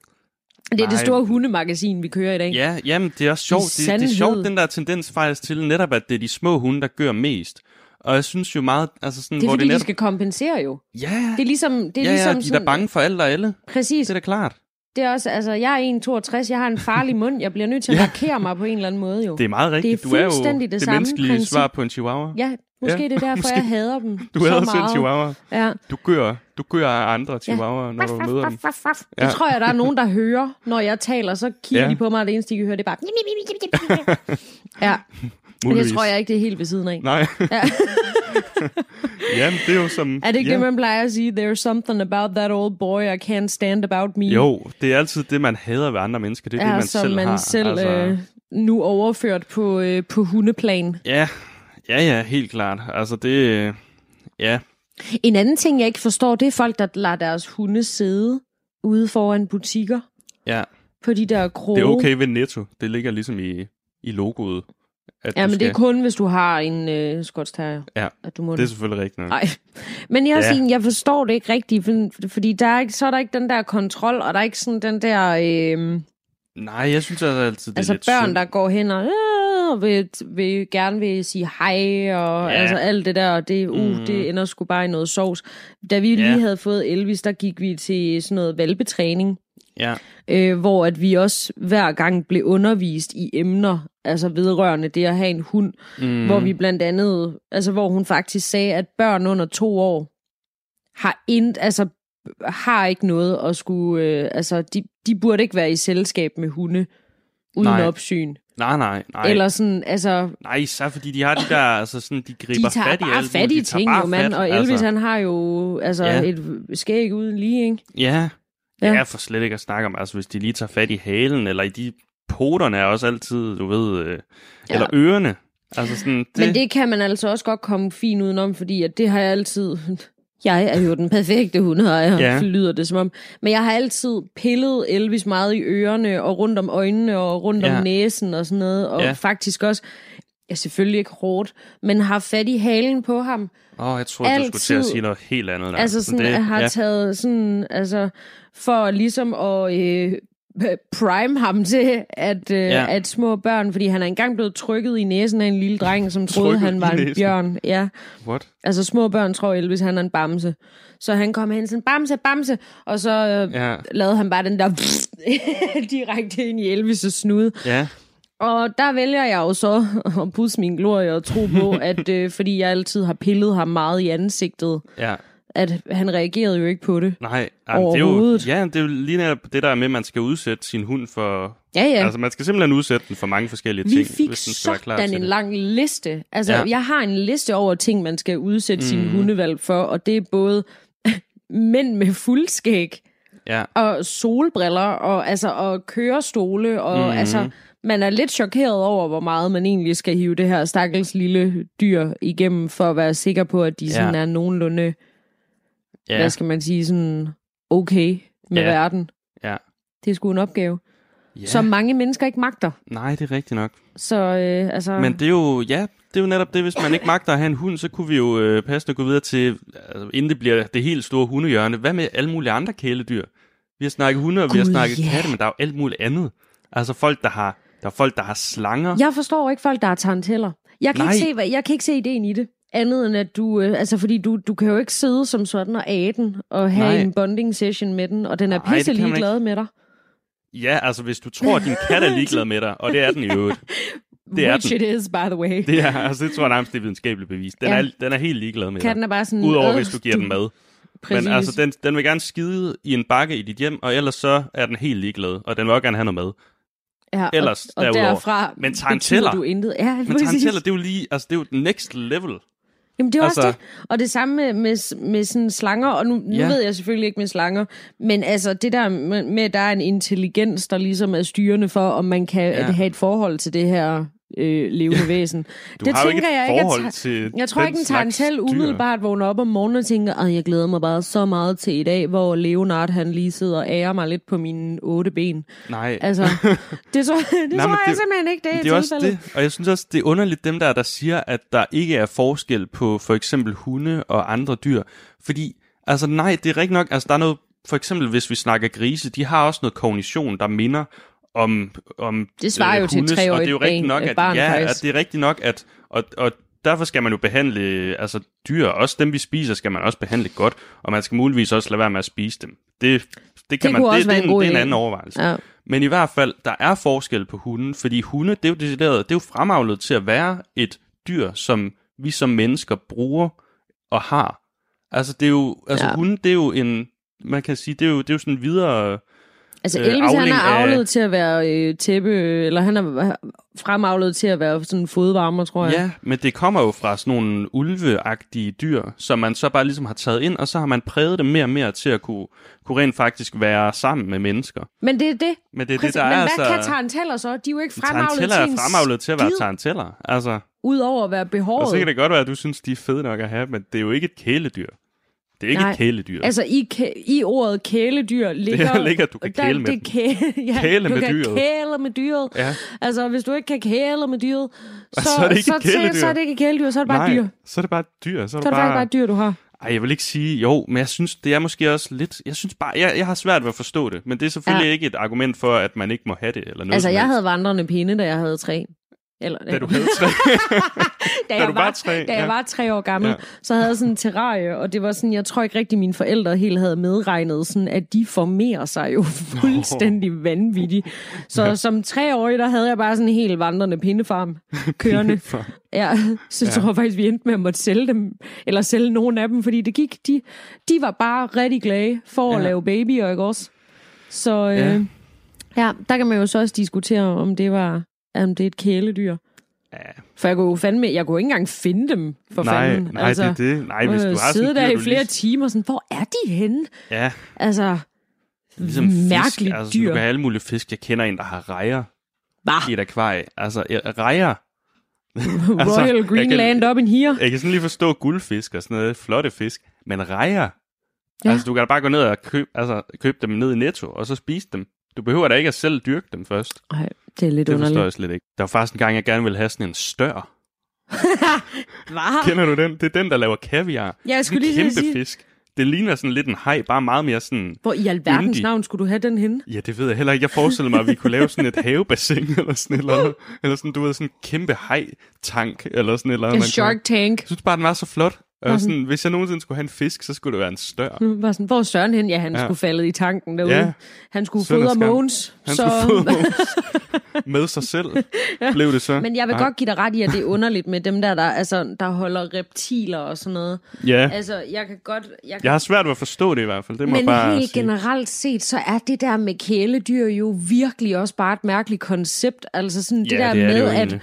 Det er Nej. det store hundemagasin, vi kører i dag. ja, jamen, det er også sjovt. Det, det er sjovt, den der tendens faktisk til netop, at det er de små hunde, der gør mest. Og jeg synes jo meget, altså sådan, Det er hvor fordi, det de netop... skal kompensere jo. Ja, Det er ligesom, det er ja, ligesom ja, de er sådan, bange for alt og alle. Præcis. Det er da klart. Det er også, altså, jeg er 1,62, jeg har en farlig mund, jeg bliver nødt til at Ja. markere mig på en eller anden måde jo. Det er meget rigtigt. Det er du er jo det det samme menneskelige princip. svar på en chihuahua. Ja, måske Ja, ja, det er derfor, jeg hader dem Du hader selv meget. chihuahua. Ja. Du gør, du af andre chihuahua, når du møder dem. Det Ja. tror jeg, der er nogen, der hører, når jeg taler, så kigger Ja. ja. de på mig, og det eneste, de kan høre, det er bare... Ja, men det tror jeg ikke, det er helt ved siden af. Nej. Ja. Jamen, det er jo som... Er det ikke ja. det, man plejer at sige? There's something about that old boy I can't stand about me. Jo, det er altid det, man hader ved andre mennesker. Det er ja, det, man som selv man har. selv altså, øh, nu overført på, øh, på hundeplan. Ja, ja, ja, helt klart. Altså, det... øh, Ja, En anden ting, jeg ikke forstår, det er folk, der lader deres hunde sidde ude foran butikker ja. på de der kroge. Det er okay ved Netto. Det ligger ligesom i, i logoet. At Ja, men skal. det er kun, hvis du har en øh, skotsk terrier, Ja, at du må det er selvfølgelig rigtigt. Nej. Men jeg, Ja. ja. jeg forstår det ikke rigtigt, for, fordi der er ikke, så er der ikke den der kontrol, og der er ikke sådan den der... Øh, Nej, jeg synes altså altid, det altså er lidt børn, synd. der går hen og, øh, og vil, vil gerne vil sige hej, og Ja. altså alt det der, og det, uh, mm. det ender sgu bare i noget sovs. Da vi Ja. lige havde fået Elvis, der gik vi til sådan noget valpetræning, Ja, øh, hvor at vi også hver gang blev undervist i emner, altså vedrørende det at have en hund, mm. hvor vi blandt andet, altså hvor hun faktisk sagde, at børn under to år har ind, altså har ikke noget at skulle, øh, altså de, de burde ikke være i selskab med hunde uden Nej. opsyn. Nej, nej, nej. Eller sådan, altså, Nej, især fordi de har de der, altså sådan, de griber de fat i alt fat i De ting jo, mand. Og Elvis, altså. han har jo altså Ja. et skæg uden lige, ikke? Ja, ja. Ja. for slet ikke at snakke om, altså hvis de lige tager fat i halen, eller i de poterne er også altid, du ved, øh, Ja. eller ørerne. Altså sådan, Det... Men det kan man altså også godt komme fint udenom, fordi at det har jeg altid... Jeg er jo den perfekte hundeejer, Ja. lyder det som om. Men jeg har altid pillet Elvis meget i ørerne, og rundt om øjnene, og rundt Ja. om næsen og sådan noget. Og Ja. faktisk også, ja selvfølgelig ikke hårdt, men har fat i halen på ham. Åh, jeg tror, du skulle til at altid- sige noget helt andet. Der. Altså sådan, det, har ja. taget sådan, altså, for ligesom at øh, prime ham til, at, øh, Ja. at små børn, fordi han er engang blevet trykket i næsen af en lille dreng, som troede, Trykket han var en bjørn. Ja, What? altså små børn tror Elvis, han er en bamse. Så han kom hen sådan, bamse, bamse, og så øh, Ja. lavede han bare den der direkte ind i Elvis' snude. Ja. Og der vælger jeg jo så at pusse min glorie og tro på, at øh, fordi jeg altid har pillet ham meget i ansigtet, Ja. At han reagerede jo ikke på det. Nej, jamen, det er jo, Overhovedet. ja, det er jo lige netop det der med, at man skal udsætte sin hund for... Ja, ja. Altså, man skal simpelthen udsætte den for mange forskellige Vi ting, fik hvis den skal være klar sådan en det. lang liste. Altså, Ja. jeg har en liste over ting, man skal udsætte mm. sin hundevalg for, og det er både mænd med fuldskæg Ja, og solbriller og, altså, og kørestole, og mm. altså, man er lidt chokeret over, hvor meget man egentlig skal hive det her stakkels lille dyr igennem, for at være sikker på, at de Ja. sådan er nogenlunde, ja, hvad skal man sige, sådan okay med Ja. verden. ja. Det er sgu en opgave, ja. som mange mennesker ikke magter. Nej, det er rigtigt nok. Så øh, altså... Men det er jo, ja, det er jo netop det, hvis man ikke magter at have en hund, så kunne vi jo øh, passende gå videre til, altså, inden det bliver det helt store hundehjørne. Hvad med alle mulige andre kæledyr? Vi har snakket hunde, og vi har snakket ja. katte, men der er jo alt muligt andet. Altså folk, der har, der er folk, der har slanger. Jeg forstår ikke folk, der har taranteller. Jeg kan, Nej. ikke se, hvad, jeg kan ikke se ideen i det. Andet end at du, øh, altså fordi du, du kan jo ikke sidde som sådan og æde den, og have Nej. en bonding session med den, og den er Nej, pisse ligeglad med dig. Ja, altså hvis du tror, at din kat er ligeglad med dig, og det er den i øvrigt. Det er Which den. it is, by the way. Det er, altså det tror jeg nærmest, det er videnskabeligt bevis. Den, Ja. er, den er helt ligeglad med Katten dig. er bare sådan... Udover "Øh, hvis du giver den mad. Præcis. Men altså, den, den vil gerne skide i en bakke i dit hjem, og ellers så er den helt ligeglad, og den vil også gerne have noget mad. ja, ellers og, og derudover. derfra Men betyder taranteller? du intet. Ja, Men præcis. taranteller, det er jo lige, altså det er jo next level. Jamen, det er altså, også det. Og det samme med, med, med sådan slanger, og nu, nu Ja. ved jeg selvfølgelig ikke med slanger, men altså det der med, at der er en intelligens, der ligesom er styrende for, om man kan ja. have et forhold til det her øh, levende væsen. Du det har jo ikke tænker jeg ikke, at til Jeg tror den ikke, en tarantel umiddelbart vågner op om morgenen og tænker, at jeg glæder mig bare så meget til i dag, hvor Leonard han lige sidder og ærer mig lidt på mine otte ben. Nej, Altså, det, tror, det men tror jeg det- simpelthen ikke, det er, det er også det, og jeg synes også, det er underligt dem der, der siger, at der ikke er forskel på for eksempel hunde og andre dyr. Fordi, altså nej, det er rigtigt nok, altså der er noget, for eksempel hvis vi snakker grise, de har også noget kognition, der minder om, om Det svarer jo til et hundes, og det er jo rigtigt nok, at, barn, ja, faktisk. at det er rigtigt nok, at, og, og derfor skal man jo behandle, altså dyr, også dem vi spiser, skal man også behandle godt, og man skal muligvis også lade være med at spise dem. Det, det, kan Det man, det, det, er en en, det er en anden overvejelse. Ja. Men i hvert fald, der er forskel på hunden, fordi hunde, det er jo decideret, det er jo fremavlet til at være et dyr, som vi som mennesker bruger og har. Altså, det er jo, altså Ja. hunde, det er jo en, man kan sige, det er jo, det er jo sådan videre, Altså øh, Elvis, han avling er af- avlet til at være øh, tæppe, eller han er fremavlet til at være sådan fodvarmer, tror jeg. ja, men det kommer jo fra sådan nogle ulveagtige dyr, som man så bare ligesom har taget ind, og så har man præget dem mere og mere til at kunne, kunne rent faktisk være sammen med mennesker. Men det er det. Men det er Præcis. det, der Men er hvad altså... kan taranteller så? De er jo ikke fremavlet til er fremavlet til at være taranteller. Altså, Udover at være og behåret. så kan det godt være, at du synes, de er fede nok at have, men det er jo ikke et kæledyr. Det er ikke Nej. et kæledyr. Altså i, kæ- i ordet kæledyr ligger... Der ligger, at du kan kæle med det kæle, ja, Kæle du med kan dyret. kæle med dyret. Ja. Altså, hvis du ikke kan kæle med dyret, så, Så er det ikke så, et kæledyr. så er det ikke et kæledyr, så er det bare Nej, et dyr. så er det bare et dyr. Så er, Så det faktisk bare et dyr, du har. Ej, jeg vil ikke sige jo, men jeg synes, det er måske også lidt... Jeg synes bare, jeg, jeg har svært ved at forstå det, men det er selvfølgelig Ja. ikke et argument for, at man ikke må have det, eller noget Altså, jeg havde vandrende pinde, da jeg havde tre. Eller, Da du havde tre. da, da jeg du var tre, Da jeg ja. var tre år gammel, Ja. så havde jeg sådan en terrarie, og det var sådan, jeg tror ikke rigtig, mine forældre helt havde medregnet, sådan, at de formerer sig jo fuldstændig vanvittigt. Så ja. som treårig, der havde jeg bare sådan en helt vandrende pindefarm kørende. Ja, så jeg Ja. tror faktisk, vi endte med at måtte sælge dem, eller sælge nogle af dem, fordi det gik, de, de var bare rigtig glade for at Ja. lave babyer, ikke også? Så øh, Ja. ja. ja, der kan man jo så også diskutere, om det var om det er et kæledyr. Ja. For jeg kunne jo fandme, jeg kunne ikke engang finde dem, for Nej, fanden. nej, det er det. Nej, hvis du har sidde der i flere lige- timer, sådan, hvor er de henne? Ja, Altså, ligesom mærkeligt fisk. Altså, dyr. du kan have alle mulige fisk. Jeg kender en, der har rejer Bah, i et akvarie. Altså, rejer. Royal jeg Greenland up in here. Jeg kan sådan lige forstå guldfisk og sådan noget, flotte fisk, men rejer, ja. altså du kan da bare gå ned og købe, altså, købe dem ned i Netto, og så spise dem. Du behøver da ikke at selv dyrke dem først. Ej, det er lidt Det forstår underligt. jeg slet ikke. Der var faktisk en gang, jeg gerne ville have sådan en stør. Hvad? Kender du den? Det er den, der laver kaviar. Jeg skulle Det lige kæmpe sige, fisk. Det ligner sådan lidt en hej, bare meget mere sådan... Hvor i alverdens Yndig. navn skulle du have den henne? Ja, det ved jeg heller ikke. Jeg forestiller mig, at vi kunne lave sådan et havebassin, eller sådan et eller andet. Eller sådan, du ved, sådan en kæmpe hej-tank, eller sådan et eller andet. En Shark Tank. Jeg synes bare, den var så flot. Og Mhm. sådan, hvis jeg nogensinde skulle have en fisk, så skulle det være en stør. Var sådan, hvor er Søren hen? Ja, han Ja. skulle falde i tanken derude. Ja. Han skulle fodre. Mogens. Han så... skulle fodre. Med sig selv blev det så. Men jeg vil Nej. godt give dig ret i, at det er underligt med dem der, der, altså, der holder reptiler og sådan noget. Ja, Altså, jeg kan godt... Jeg kan... jeg har svært ved at forstå det i hvert fald. Det må jeg Men bare helt sige. generelt set, så er det der med kæledyr jo virkelig også bare et mærkeligt koncept. Altså sådan det Ja, der det er det med, jo at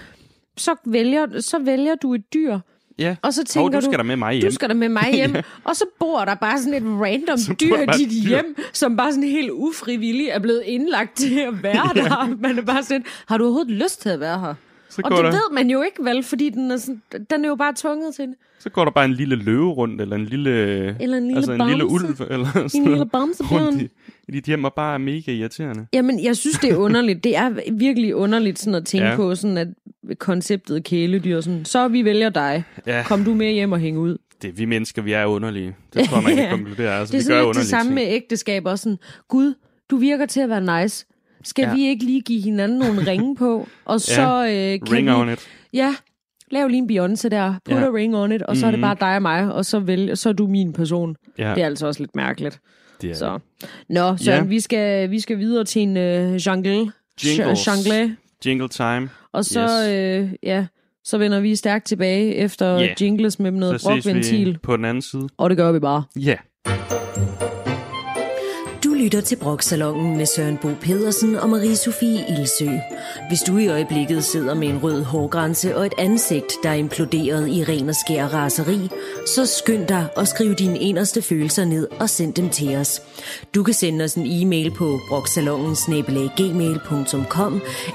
så vælger, så vælger du et dyr, Ja. og så Hov, tænker du skal da med mig hjem. Du skal da med mig hjem. Og så bor der bare sådan et random Så dyr i dit dyr. hjem, som bare sådan helt ufrivilligt er blevet indlagt til at være der. Man er bare sådan, har du overhovedet lyst til at være her? Så Og det der, ved man jo ikke vel, fordi den er, sådan, den er jo bare tvunget til det. så går der bare en lille løve rundt, eller en lille, Eller en lille altså en lille ulv, eller En sådan lille noget, bamsebjørn. rundt i, i dit hjem, og bare er mega irriterende. Jamen, jeg synes, det er underligt. Det er virkelig underligt sådan at tænke Ja. ja. på, sådan at konceptet kæledyr, sådan, så vi vælger dig. Ja, Kom du med hjem og hænge ud. det, vi mennesker, vi er underlige. Det tror man kan Ja. konkludere. Altså, det er vi gør lidt det samme ting. med ægteskab også. Sådan, Gud, du virker til at være nice. Skal Ja. ja. vi ikke lige give hinanden nogle ringe på? Og så øh, kan Ring vi... on it. Ja, lav lige en Beyoncé der. Put Ja. ja. a ring on it. Og så er det Mhm. bare dig og mig. Og så, vælg, så er du min person. Ja, Det er altså også lidt mærkeligt. det er Så. Nå, Ja. ja. vi, skal, vi skal videre til en øh, jungle. Jingles. Jungle. Jingle time. Og så, Yes. øh, ja, så vender vi stærkt tilbage efter yeah. jingles med noget brokventil. på den anden side. Og det gør vi bare. Ja. Du lytter til Broksalongen med Søren Bo Pedersen og Marie-Sophie Ilsø. Hvis du i øjeblikket sidder med en rød hårgrænse og et ansigt, der er imploderet i ren og skær raseri, så skynd dig og skriv dine inderste følelser ned og send dem til os. Du kan sende os en e-mail på broksalongen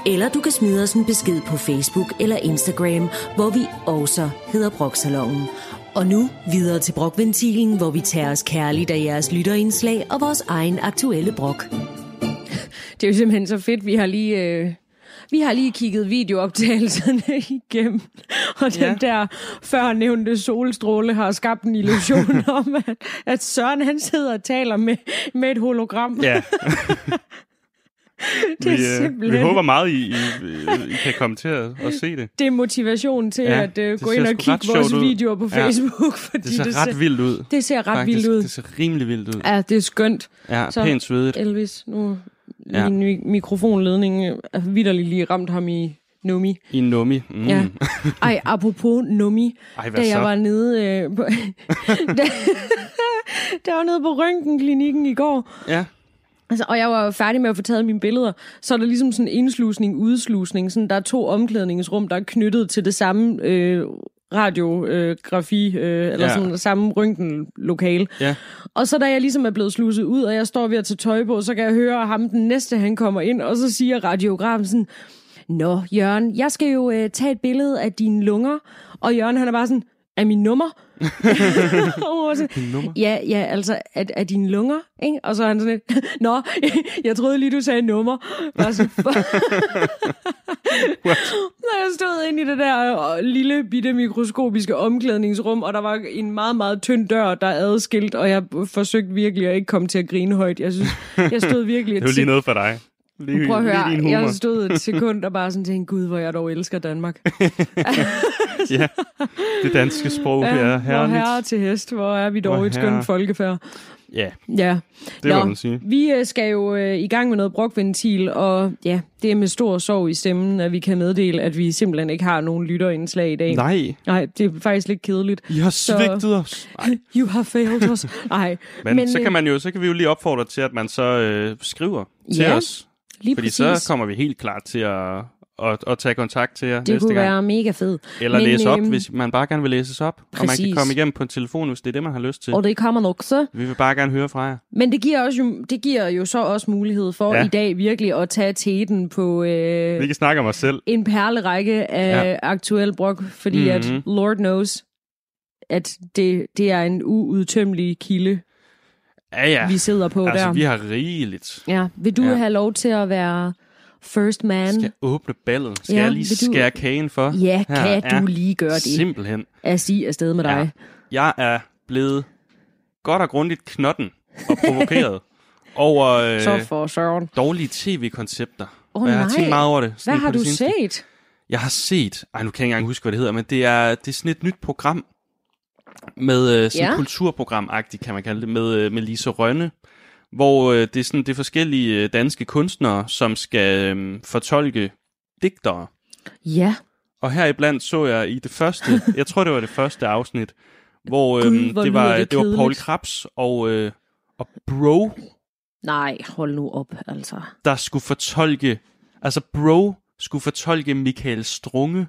eller du kan smide os en besked på Facebook eller Instagram, hvor vi også hedder Broksalongen. Og nu videre til brokventilen, hvor vi tager os kærligt af jeres lytterindslag og vores egen aktuelle brok. Det er jo simpelthen så fedt. Vi har lige, øh, vi har lige kigget videooptagelserne igennem. Og den Ja. der førnævnte solstråle har skabt en illusion om, at, at Søren han sidder og taler med, med et hologram. Ja. det er vi, øh, simpelthen... vi håber meget, I, I, I kan komme til at, at se det. det er motivation til Ja, ja, at uh, gå ind og kigge vores ud. videoer på Ja. Facebook, fordi Det ser det, ret ser, vildt ud. det ser ret faktisk. vildt ud. Det ser rimelig vildt ud. Ja, det er skønt. Ja, Så- pænt svedigt. Elvis, nu Ja. ja. min mi- mikrofonledning er vidderligt lige ramt ham i nummi. I nummi. Mm. Ja. Ej, apropos nummi, Ej, da så? jeg var nede øh, på, da, der var nede på røntgenklinikken i går, Ja. Altså, og jeg var jo færdig med at få taget mine billeder, så er der ligesom sådan indslusning, udslusning, sådan, der er to omklædningsrum, der er knyttet til det samme øh, radiografi, øh, eller Ja. sådan samme røntgenlokale. Ja. Og så da jeg ligesom er blevet sluset ud, og jeg står ved at tage tøj på, så kan jeg høre ham den næste, han kommer ind, og så siger radiografen sådan, Nå, Jørgen, jeg skal jo øh, tage et billede af dine lunger. Og Jørgen, han er bare sådan, er min nummer? sådan, nummer? Ja, ja, altså, er, er dine lunger, ikke? Og så er han sådan lidt, Nå, jeg troede lige, du sagde nummer. Bare sådan, Når jeg stod ind i det der øh, lille, bitte mikroskopiske omklædningsrum, og der var en meget, meget tynd dør, der er adskilt, og jeg forsøgte virkelig at ikke komme til at grine højt. Jeg synes, jeg stod virkelig... Det er jo lige noget for dig. Lige, Prøv at høre, jeg stod et sekund og bare sådan tænkte, gud, hvor jeg dog elsker Danmark. Ja, det danske sprog, det er hvor herligt. herre til hest, hvor er vi dog Hvor et herre. skønt folkefærd. Ja, Ja. det må man sige. Vi øh, skal jo øh, i gang med noget brokventil, og ja, det er med stor sorg i stemmen, at vi kan meddele, at vi simpelthen ikke har nogen lytterindslag i dag. Nej, Nej, det er faktisk lidt kedeligt. I har Så- svigtet os. Nej. You have failed us. Nej, Men, Men så øh, kan man jo, så kan vi jo lige opfordre til, at man så øh, skriver til Ja, os. Lige Fordi præcis. så kommer vi helt klart til at, at, at tage kontakt til jer det næste kunne gang. være mega fedt. Eller Men, læse op, øhm, hvis man bare gerne vil læses op. Og man kan præcis. komme igennem på en telefon, hvis det er det, man har lyst til. Og det kommer nok så. Vi vil bare gerne høre fra jer. Men det giver, også jo, det giver jo så også mulighed for Ja. i dag virkelig at tage teten på øh, Vi kan snakke om os selv. en perlerække af Ja. ja. aktuel brok, fordi mm-hmm. at Mhm. Lord knows, at det, det er en uudtømmelig kilde, Ja, ja. vi sidder på altså, der. vi har rigeligt. Ja, vil du Ja. ja. have lov til at være first man? Skal jeg åbne ballet? Skal Ja, jeg lige du- skære kagen for? Ja, Her kan er du lige gøre det? Simpelthen. At sige afsted med dig. Ja. Jeg er blevet godt og grundigt knotten og provokeret over øh, Så for søren. dårlige tv-koncepter. Og jeg har tænkt meget over det. Hvad har du seneste. set? Jeg har set, ej nu kan jeg ikke engang huske, hvad det hedder, men det er, det er sådan et nyt program, med øh, sådan Ja. kulturprogram-agtigt, kan man kalde det, med, øh, med Lise Rønne, hvor øh, det er sådan det er forskellige øh, danske kunstnere, som skal øh, fortolke digtere. Ja. Og heriblandt så jeg i det første, jeg tror det var det første afsnit, hvor Gud, øhm, hvor det var det det var Paul. Krabs og øh, og Bro, Nej, hold nu op, altså. der skulle fortolke, altså Bro skulle fortolke Michael Strunge.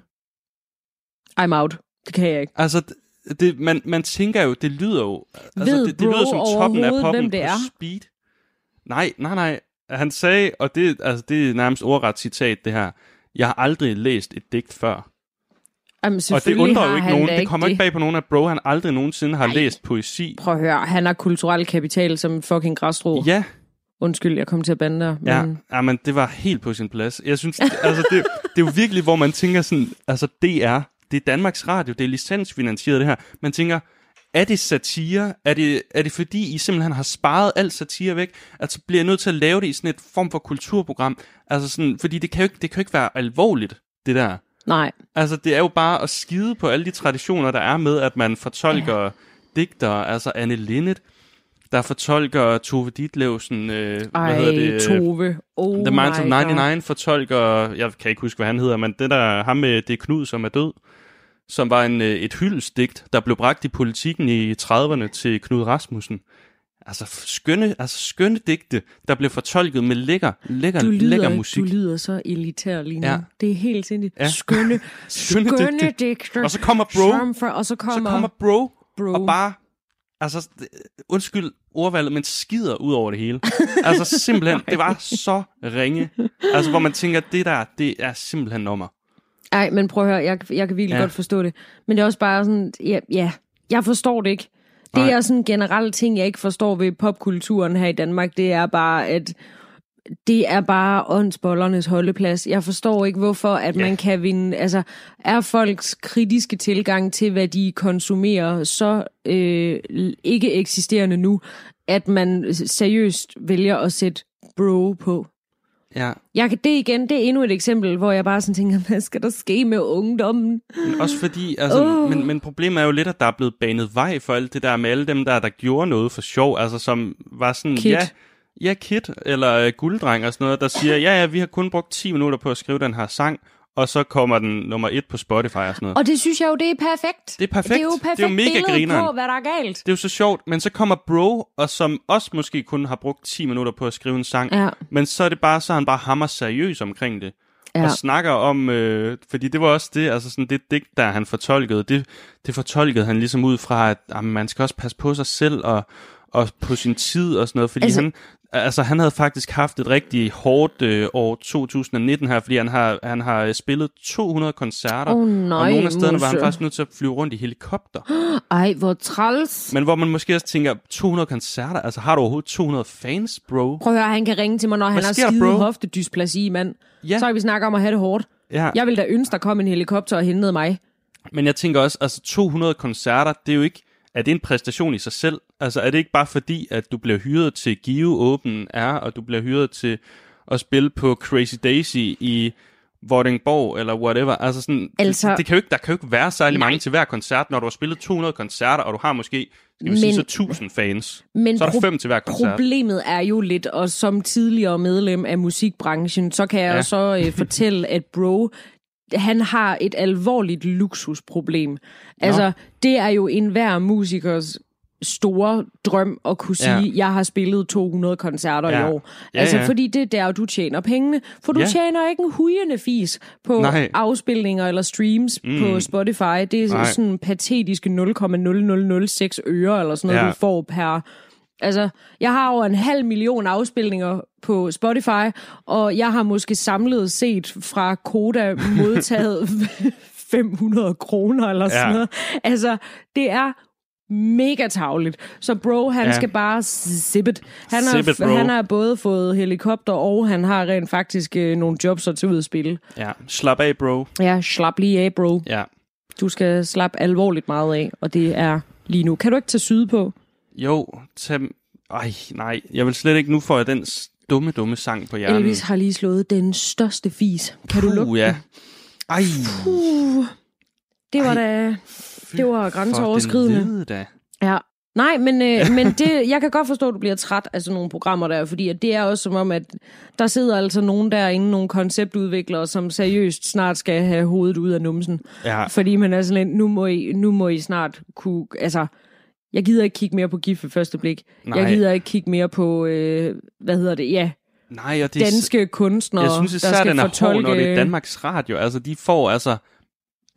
I'm out. Det kan jeg ikke. Altså det, man man tænker jo, det lyder jo, altså Ved det, det lyder som toppen af poppen hvem det på er? speed. Nej, nej, nej. Han sagde, og det, altså, det er nærmest ordret citat, det her. Jeg har aldrig læst et digt før. Jamen, Og det undrer jo ikke nogen. Det kommer ikke bag på nogen, at Bro han aldrig nogensinde har Ej. læst poesi. Prøv at høre, han har kulturel kapital som fucking græsstrå. Ja, Undskyld, jeg kom til at bande dig. Men... Ja, ja, men det var helt på sin plads. Jeg synes, det, altså det, det er jo virkelig, hvor man tænker sådan, altså DR, det er Danmarks Radio, det er licensfinansieret det her. Man tænker, er det satire? Er det, er det fordi, I simpelthen har sparet alt satire væk? Altså bliver jeg nødt til at lave det i sådan et form for kulturprogram? Altså sådan, fordi det kan jo ikke, det kan jo ikke være alvorligt, det der. Nej, Altså, det er jo bare at skide på alle de traditioner, der er med, at man fortolker ja. digter, altså Anne Linnet, der fortolker Tove Ditlevsen, øh, ej, hvad hedder det? Tove. Oh The Minds of my God. 99 fortolker, jeg kan ikke huske, hvad han hedder, men det der, ham med det Knud, som er død, som var en, øh, et hyldestigt, der blev bragt i politikken i 30'erne til Knud Rasmussen. Altså skønne, altså skønne digte, der blev fortolket med lækker, lækker, Du lækker lyder, musik. du lyder så elitær lige nu. Ja. Det er helt sindssygt. Ja. Skønne, Skønne skønne digte. digter. Og så kommer Bro, for, og så kommer, så kommer Bro, Bro. og bare, altså, undskyld ordvalget, men skider ud over det hele. altså simpelthen, det var så ringe. Altså, hvor man tænker, det der, det er simpelthen nummer. Ej, men prøv at høre, jeg, jeg kan virkelig ja. godt forstå det. Men det er også bare sådan, ja, ja jeg forstår det ikke. Det Nej. er sådan en generel ting, jeg ikke forstår ved popkulturen her i Danmark. Det er bare, at det er bare åndsbollernes holdeplads. Jeg forstår ikke, hvorfor at Ja. man kan vinde... Altså, er folks kritiske tilgang til, hvad de konsumerer, så øh, ikke eksisterende nu, at man seriøst vælger at sætte bro på? Ja, Jeg det igen, det er endnu et eksempel, hvor jeg bare sådan tænker, hvad skal der ske med ungdommen? men også fordi, altså, Åh. men, men problemet er jo lidt, at der er blevet banet vej for alt det der med alle dem der, der gjorde noget for sjov, altså som var sådan, Kid. ja, ja, Kid, eller uh, Gulddreng og sådan noget, der siger, ja, ja, vi har kun brugt 10 minutter på at skrive den her sang, og så kommer den nummer et på Spotify og sådan noget. Og det synes jeg jo, det er perfekt. Det er perfekt. Det er jo perfekt Det er jo mega grineren. på, hvad der er galt. Det er jo så sjovt, men så kommer Bro, og som også måske kun har brugt 10 minutter på at skrive en sang, Ja. men så er det bare, så er han bare hammer seriøs omkring det. Ja. Og snakker om, øh, fordi det var også det, altså sådan det digt, der han fortolkede, det, det fortolkede han ligesom ud fra, at jamen, man skal også passe på sig selv og, og på sin tid og sådan noget, fordi Altså- han, altså han havde faktisk haft et rigtig hårdt øh, år 2019 her, fordi han har, han har øh, spillet 200 koncerter, Åh, nej, og nogle af stederne var han faktisk nødt til at flyve rundt i helikopter. Ej, hvor træls. Men hvor man måske også tænker, 200 koncerter, altså har du overhovedet 200 fans, bro? Prøv at høre, han kan ringe til mig, når han har skide bro? hoftedysplasi, mand. Ja. Så kan vi snakke om at have det hårdt. Ja. Jeg vil da ønske, der kom en helikopter og hentede mig. Men jeg tænker også, altså 200 koncerter, det er jo ikke, er det en præstation i sig selv? Altså er det ikke bare fordi, at du bliver hyret til Give Open Air, og du bliver hyret til at spille på Crazy Daisy i Vordingborg, eller whatever. Altså sådan, Altså- det, det kan jo ikke, der kan jo ikke være særlig Nej. mange til hver koncert, når du har spillet 200 koncerter, og du har måske, skal vi sige, Men- så 1000 fans. Men Så er der fem til hver koncert. Problemet er jo lidt, og som tidligere medlem af musikbranchen, så kan jeg Ja. så øh, fortælle, at Bro, han har et alvorligt luksusproblem. Altså, det er jo enhver musikers store drøm at kunne sige, Ja. ja. jeg har spillet 200 koncerter Ja. i år. Ja, altså, ja. fordi det er der, du tjener pengene. For du Ja. tjener ikke en hujende fis på Nej. afspilninger eller streams mm. på Spotify. Det er Nej. sådan patetiske 0,0006 øre eller sådan noget, Ja. du får per Altså, jeg har over en halv million afspilninger på Spotify, og jeg har måske samlet set fra Koda modtaget 500 kroner eller sådan Ja. noget. Altså, det er mega tavligt. Så bro, han Ja. skal bare zip it. Han har, Zip it, bro. han har både fået helikopter, og han har rent faktisk øh, nogle jobs at tage ud at spille. Ja, slap af, bro. Ja, slap lige af, bro. Ja. Du skal slappe alvorligt meget af, og det er lige nu. Kan du ikke tage syde på? Jo, tag... Ej, nej. Jeg vil slet ikke... Nu får jeg den dumme, dumme sang på hjernen. Elvis har lige slået den største fis. Kan du lukke Puh, ja. den? Ej, Uh, det var Ej. da... Det var grænseoverskridende. Da. Ja. Nej, men, øh, men det, jeg kan godt forstå, at du bliver træt af sådan nogle programmer der, fordi at det er også som om, at der sidder altså nogen derinde, nogle konceptudviklere, som seriøst snart skal have hovedet ud af numsen. Ja, Fordi man er sådan lidt, nu må I, nu må I snart kunne, altså, jeg gider ikke kigge mere på gift ved første blik. Nej. Jeg gider ikke kigge mere på, øh, hvad hedder det, ja, nej, og det er... danske kunstnere, Jeg synes der skal den er fortolke... hård, når det er Danmarks Radio. Altså, de får altså...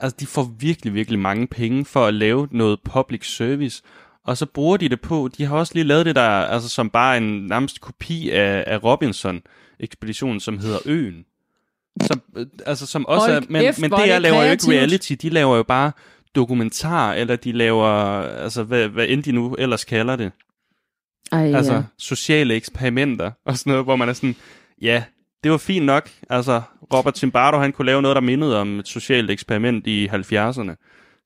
Altså, de får virkelig, virkelig mange penge for at lave noget public service. Og så bruger de det på... De har også lige lavet det der, altså som bare en nærmest kopi af, af Robinson-ekspeditionen, som hedder Øen. Som, øh, altså, som også Hold er, men, men det er laver jo ikke reality, de laver jo bare dokumentar, eller de laver, altså hvad, hvad end de nu ellers kalder det. Ej, Altså ja. sociale eksperimenter og sådan noget, hvor man er sådan, ja, det var fint nok. Altså, Robert Zimbardo, han kunne lave noget, der mindede om et socialt eksperiment i 70'erne.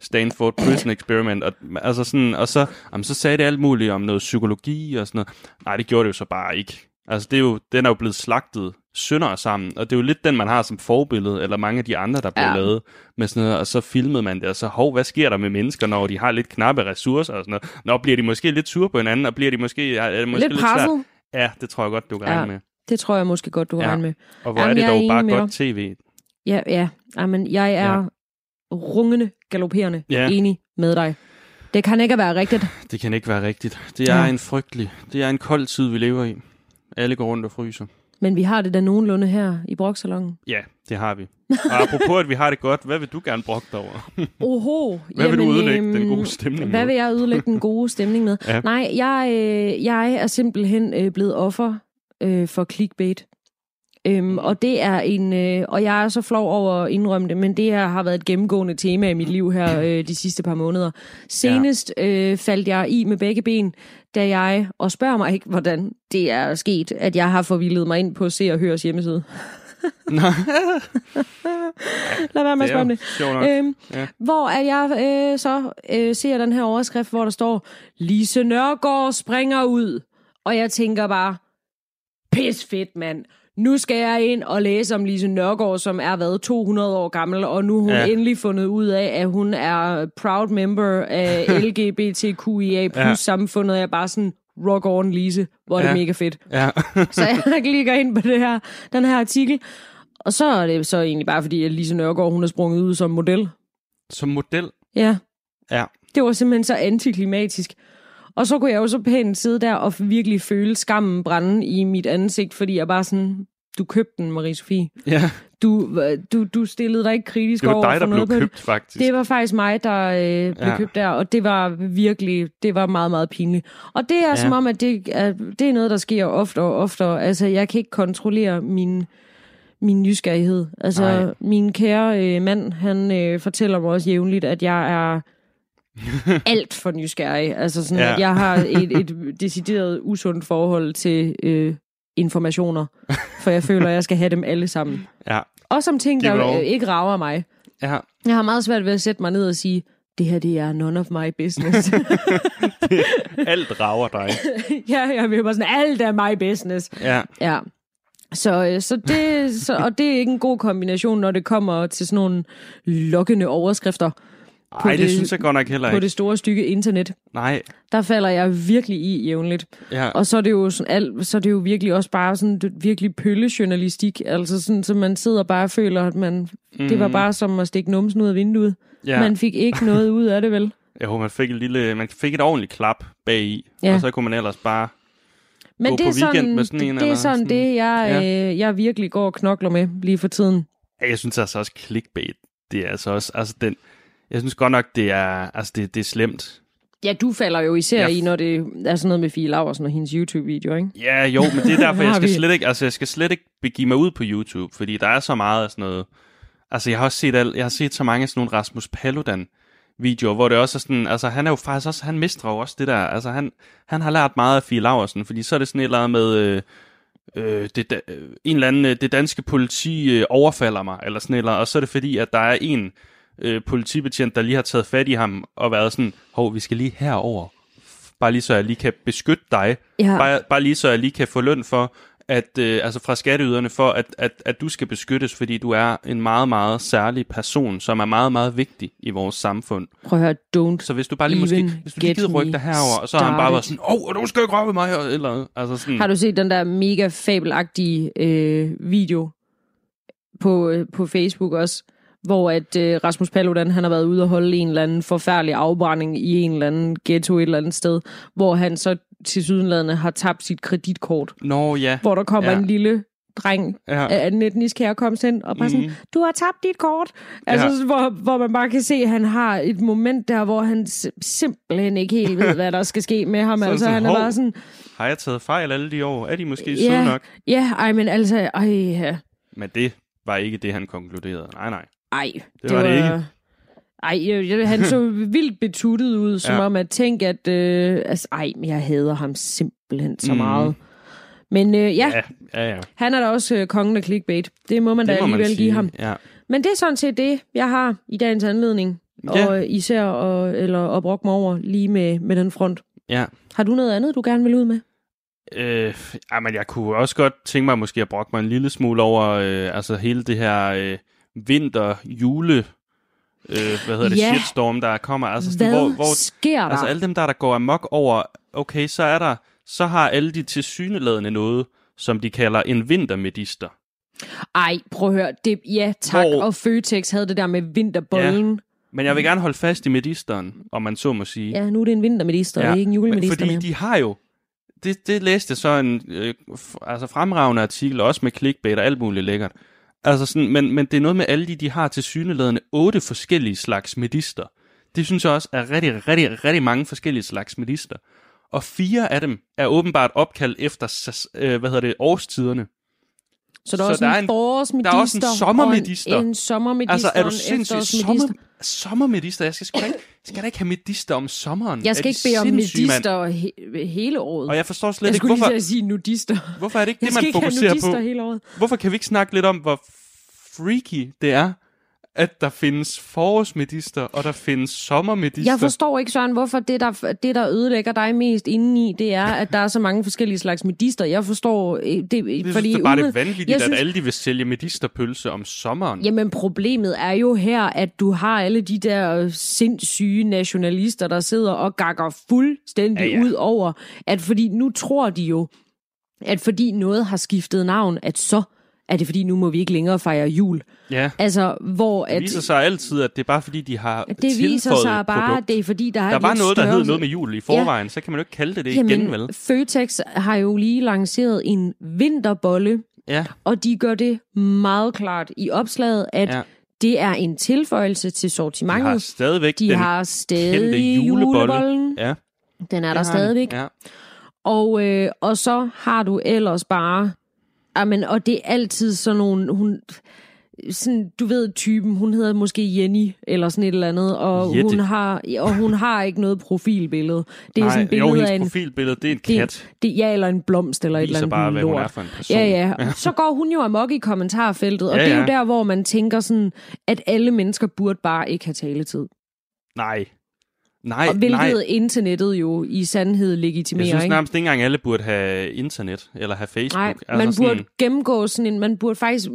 Stanford Prison Experiment. Og, altså sådan, og så, jamen, så sagde det alt muligt om noget psykologi og sådan noget. Nej, det gjorde det jo så bare ikke. Altså, det er jo, den er jo blevet slagtet sønder sammen, og det er jo lidt den, man har som forbillede, eller mange af de andre, der bliver Ja. lavet med sådan noget, og så filmede man det, og så, hov, hvad sker der med mennesker, når de har lidt knappe ressourcer og sådan noget? Nå, bliver de måske lidt sure på hinanden, og bliver de måske, er det måske Lidt lidt, svært? Ja, det tror jeg godt, du kan Ja. regne med. Det tror jeg måske godt, du har Ja. med. Og hvor Jamen, er det jeg er dog bare godt tv. Ja, ja. Jamen, jeg er ja. rungende, galopperende Ja. enig med dig. Det kan ikke være rigtigt. Det kan ikke være rigtigt. Det er Ja. en frygtelig, det er en kold tid, vi lever i. Alle går rundt og fryser. Men vi har det da nogenlunde her i broksalongen. Ja, det har vi. Og apropos, at vi har det godt, hvad vil du gerne brokke dig over? Oho. Hvad vil du jamen, ødelægge den øhm, gode stemning Hvad med? vil jeg ødelægge den gode stemning med? Ja. Nej, jeg, øh, jeg er simpelthen øh, blevet offer øh, for clickbait. Øhm, og det er en, øh, og jeg er så flov over at indrømme det, men det her har været et gennemgående tema i mit liv her øh, de sidste par måneder. Senest øh, faldt jeg i med begge ben, da jeg, og spørger mig ikke, hvordan det er sket, at jeg har forvildet mig ind på Se og Høres hjemmeside. Nå, Lad være med at spørge om det. Øhm, Ja. ja. Hvor er jeg øh, så øh, ser den her overskrift, hvor der står, Lise Nørgaard springer ud. Og jeg tænker bare, pis fedt, mand. Nu skal jeg ind og læse om Lise Nørgaard, som er været 200 år gammel, og nu har hun Ja. ja. endelig fundet ud af, at hun er proud member af LGBTQIA plus Ja. samfundet. Jeg er bare sådan, rock on Lise, hvor er det Ja. mega fedt. Ja. Så jeg klikker ind på det her, den her artikel, og så er det så egentlig bare fordi, at Lise Nørgaard, hun er sprunget ud som model. Som model. Ja, Ja. det var simpelthen så antiklimatisk. Og så kunne jeg jo så pænt sidde der og virkelig føle skammen brænde i mit ansigt, fordi jeg bare sådan, du købte den, Marie-Sophie. Ja, Du, du, du stillede dig ikke kritisk det var over dig, der noget blev købt, faktisk. Det var faktisk mig, der øh, blev Ja. købt der, og det var virkelig, det var meget, meget pinligt. Og det er ja. som om, at det er, det er noget, der sker ofte og oftere. Altså, jeg kan ikke kontrollere min, min nysgerrighed. Altså. Nej. min kære øh, mand, han øh, fortæller mig også jævnligt, at jeg er alt for nysgerrig. Altså sådan, Ja. at jeg har et, et decideret usundt forhold til øh, informationer, for jeg føler, at jeg skal have dem alle sammen. Ja. Også om ting, Give der øh, ikke rager mig. Ja. Jeg har meget svært ved at sætte mig ned og sige, det her det er none of my business. Alt rager dig. ja, jeg vil bare sådan, alt er my business. Ja. Ja. Så, øh, så det, så, og det er ikke en god kombination, når det kommer til sådan nogle lokkende overskrifter på, Nej, det, det, synes jeg godt nok heller på ikke. det store stykke internet. Nej. Der falder jeg virkelig i jævnligt. Ja. Og så er det jo sådan alt, så er det jo virkelig også bare sådan det, virkelig pøllejournalistik. Altså sådan, så man sidder bare og føler, at man, mm. det var bare som at stikke numsen ud af vinduet. ja. Man fik ikke noget ud af det, vel? Jo, man fik et lille, man fik et ordentligt klap bag i, Ja. og så kunne man ellers bare Men Gå det på er, weekend sådan, med sådan en, det, det er sådan sådan- det, jeg, ja. øh, jeg virkelig går og knokler med lige for tiden. Ja, jeg synes altså også clickbait, det er altså også, altså den, jeg synes godt nok, det er, altså det, det er slemt. Ja, du falder jo især Jeg- i, når det er sådan noget med Fie Laversen og hendes YouTube-video, ikke? Ja, jo, men det er derfor, jeg skal slet ikke, altså jeg skal slet ikke begive mig ud på YouTube, fordi der er så meget af sådan noget, altså jeg har også set, al, jeg har set så mange af sådan nogle Rasmus Paludan videoer, hvor det også er sådan, altså han er jo faktisk også, han mestrer jo også det der, altså han, han har lært meget af Fie Laversen, fordi så er det sådan et eller andet med, øh, øh, det, da- øh, en eller anden, øh, det danske politi øh, overfalder mig, eller sådan eller og så er det fordi, at der er en øh, politibetjent, der lige har taget fat i ham, og været sådan, hov, vi skal lige herover bare lige så jeg lige kan beskytte dig, Ja. bare, bare lige så jeg lige kan få løn for, at, øh, altså fra skatteyderne for, at, at, at du skal beskyttes, fordi du er en meget, meget særlig person, som er meget, meget vigtig i vores samfund. Prøv at høre, don't. Så hvis du bare lige måske, hvis du lige gider rykke dig herover, og så har han bare været sådan, åh, oh, du skal ikke røre mig, eller. Altså sådan, Har du set den der mega fabelagtige øh, video på, øh, på Facebook også? Hvor at øh, Rasmus Paludan, han har været ude og holde en eller anden forfærdelig afbrænding i en eller anden ghetto et eller andet sted, hvor han så til sydenladende har tabt sit kreditkort. Nå ja, Hvor der kommer Ja. en lille dreng ja. af en etnisk herkomst hen, og bare sådan, Mhm. du har tabt dit kort. Altså, Ja. hvor, hvor man bare kan se, at han har et moment der, hvor han simpelthen ikke helt ved, hvad der skal ske med ham. Så altså, sådan, han er bare sådan, Har jeg taget fejl alle de år? Er de måske Ja. søde nok? ja, ej, men altså, ej, ja. Men det var ikke det, han konkluderede. Nej, nej. Ej, Det var det ikke. Ej, han så vildt betuttet ud, som Ja. om at tænke, at... Øh, altså, ej, men jeg hader ham simpelthen så Mhm. meget. Men øh, ja, ja, Ja, ja, han er da også øh, kongen af clickbait. Det må man da Det må man alligevel sige. give ham. Ja. Men det er sådan set det, jeg har i dagens anledning. Ja. Og især og, eller at brokke mig over lige med, med den front. ja. Har du noget andet, du gerne vil ud med? Øh, ja, men jeg kunne også godt tænke mig måske at brokke mig en lille smule over øh, altså hele det her øh, vinter, jule, øh, hvad hedder det, Ja. shitstorm, der kommer. Altså, sådan, Hvad hvor, hvor, sker der? altså alle dem der, der går amok over, okay, så er der, så har alle de tilsyneladende noget, som de kalder en vintermedister. Ej, prøv at høre. Det, ja, tak. Hvor- Og Føtex havde det der med vinterbollen. Men jeg vil gerne holde fast i medisteren, om man så må sige. Ja, nu er det en vintermedister, ja. er ikke en julemedister Fordi mere. de har jo, det, det læste så en øh, altså fremragende artikel, også med clickbait og alt muligt lækkert. Altså sådan, men, men det er noget med alle de, de har til syneladende otte forskellige slags medister. Det synes jeg også er rigtig, rigtig, rigtig mange forskellige slags medister. Og fire af dem er åbenbart opkaldt efter, øh, hvad hedder det, årstiderne. Så der er så også der er en en- forårsmedister. der er også en sommermedister. Og en, en sommermedister. Altså, er du sindssygt sommer, sommermedister? Jeg skal sgu da ikke, skal da ikke have medister om sommeren. Jeg skal ikke de bede om medister he- hele året. Og jeg forstår slet jeg ikke, hvorfor, lige til at sige nudister. hvorfor er det ikke Jeg det, man fokuserer på? hele året. Hvorfor kan vi ikke snakke lidt om, hvor freaky det er, at der findes forårsmedister, og der findes sommermedister? Jeg forstår ikke, Søren, hvorfor det der, det, der ødelægger dig mest indeni, det er, at der er så mange forskellige slags medister. Jeg forstår... øh, Det, jeg fordi synes, det er bare det umid- er vanvittigt, jeg synes- at alle de vil sælge medisterpølse om sommeren. Jamen problemet er jo her, at du har alle de der sindssyge nationalister, der sidder og gakker fuldstændig ja. ja. ud over, at fordi nu tror de jo, at fordi noget har skiftet navn, at så er det fordi, nu må vi ikke længere fejre jul. Ja, Altså, hvor det at viser sig altid, at det er bare fordi, de har det viser sig bare, produkt. at det er fordi, der er Der var noget, der hed noget med jul i forvejen, så kan man jo ikke kalde det det Jamen, igen, vel? Føtex har jo lige lanceret en vinterbolle, Ja, og de gør det meget klart i opslaget, at Ja. ja. det er en tilføjelse til de sortimentet. har stadigvæk De den har stadig julebolle. julebollen. Ja, Den er det der de. stadigvæk. Ja. Og, øh, og så har du ellers bare... Amen, og det er altid sådan nogle... Hun, sådan, du ved typen, hun hedder måske Jenny, eller sådan et eller andet, og Jette. hun har, og hun har ikke noget profilbillede. Det er Nej, sådan billede jo, af en, profilbillede, det er en det, kat. det, ja, eller en blomst, eller et eller andet bare, hvad hun lort. er for en person. Ja, ja. Så går hun jo amok i kommentarfeltet, og Ja, det er ja. jo der, hvor man tænker sådan, at alle mennesker burde bare ikke have taletid. Nej. Nej, Og hvilket nej. internettet jo i sandhed legitimerer, Jeg synes nærmest ikke engang alle burde have internet eller have Facebook. Nej, altså man burde sådan, gennemgå sådan en, man burde faktisk,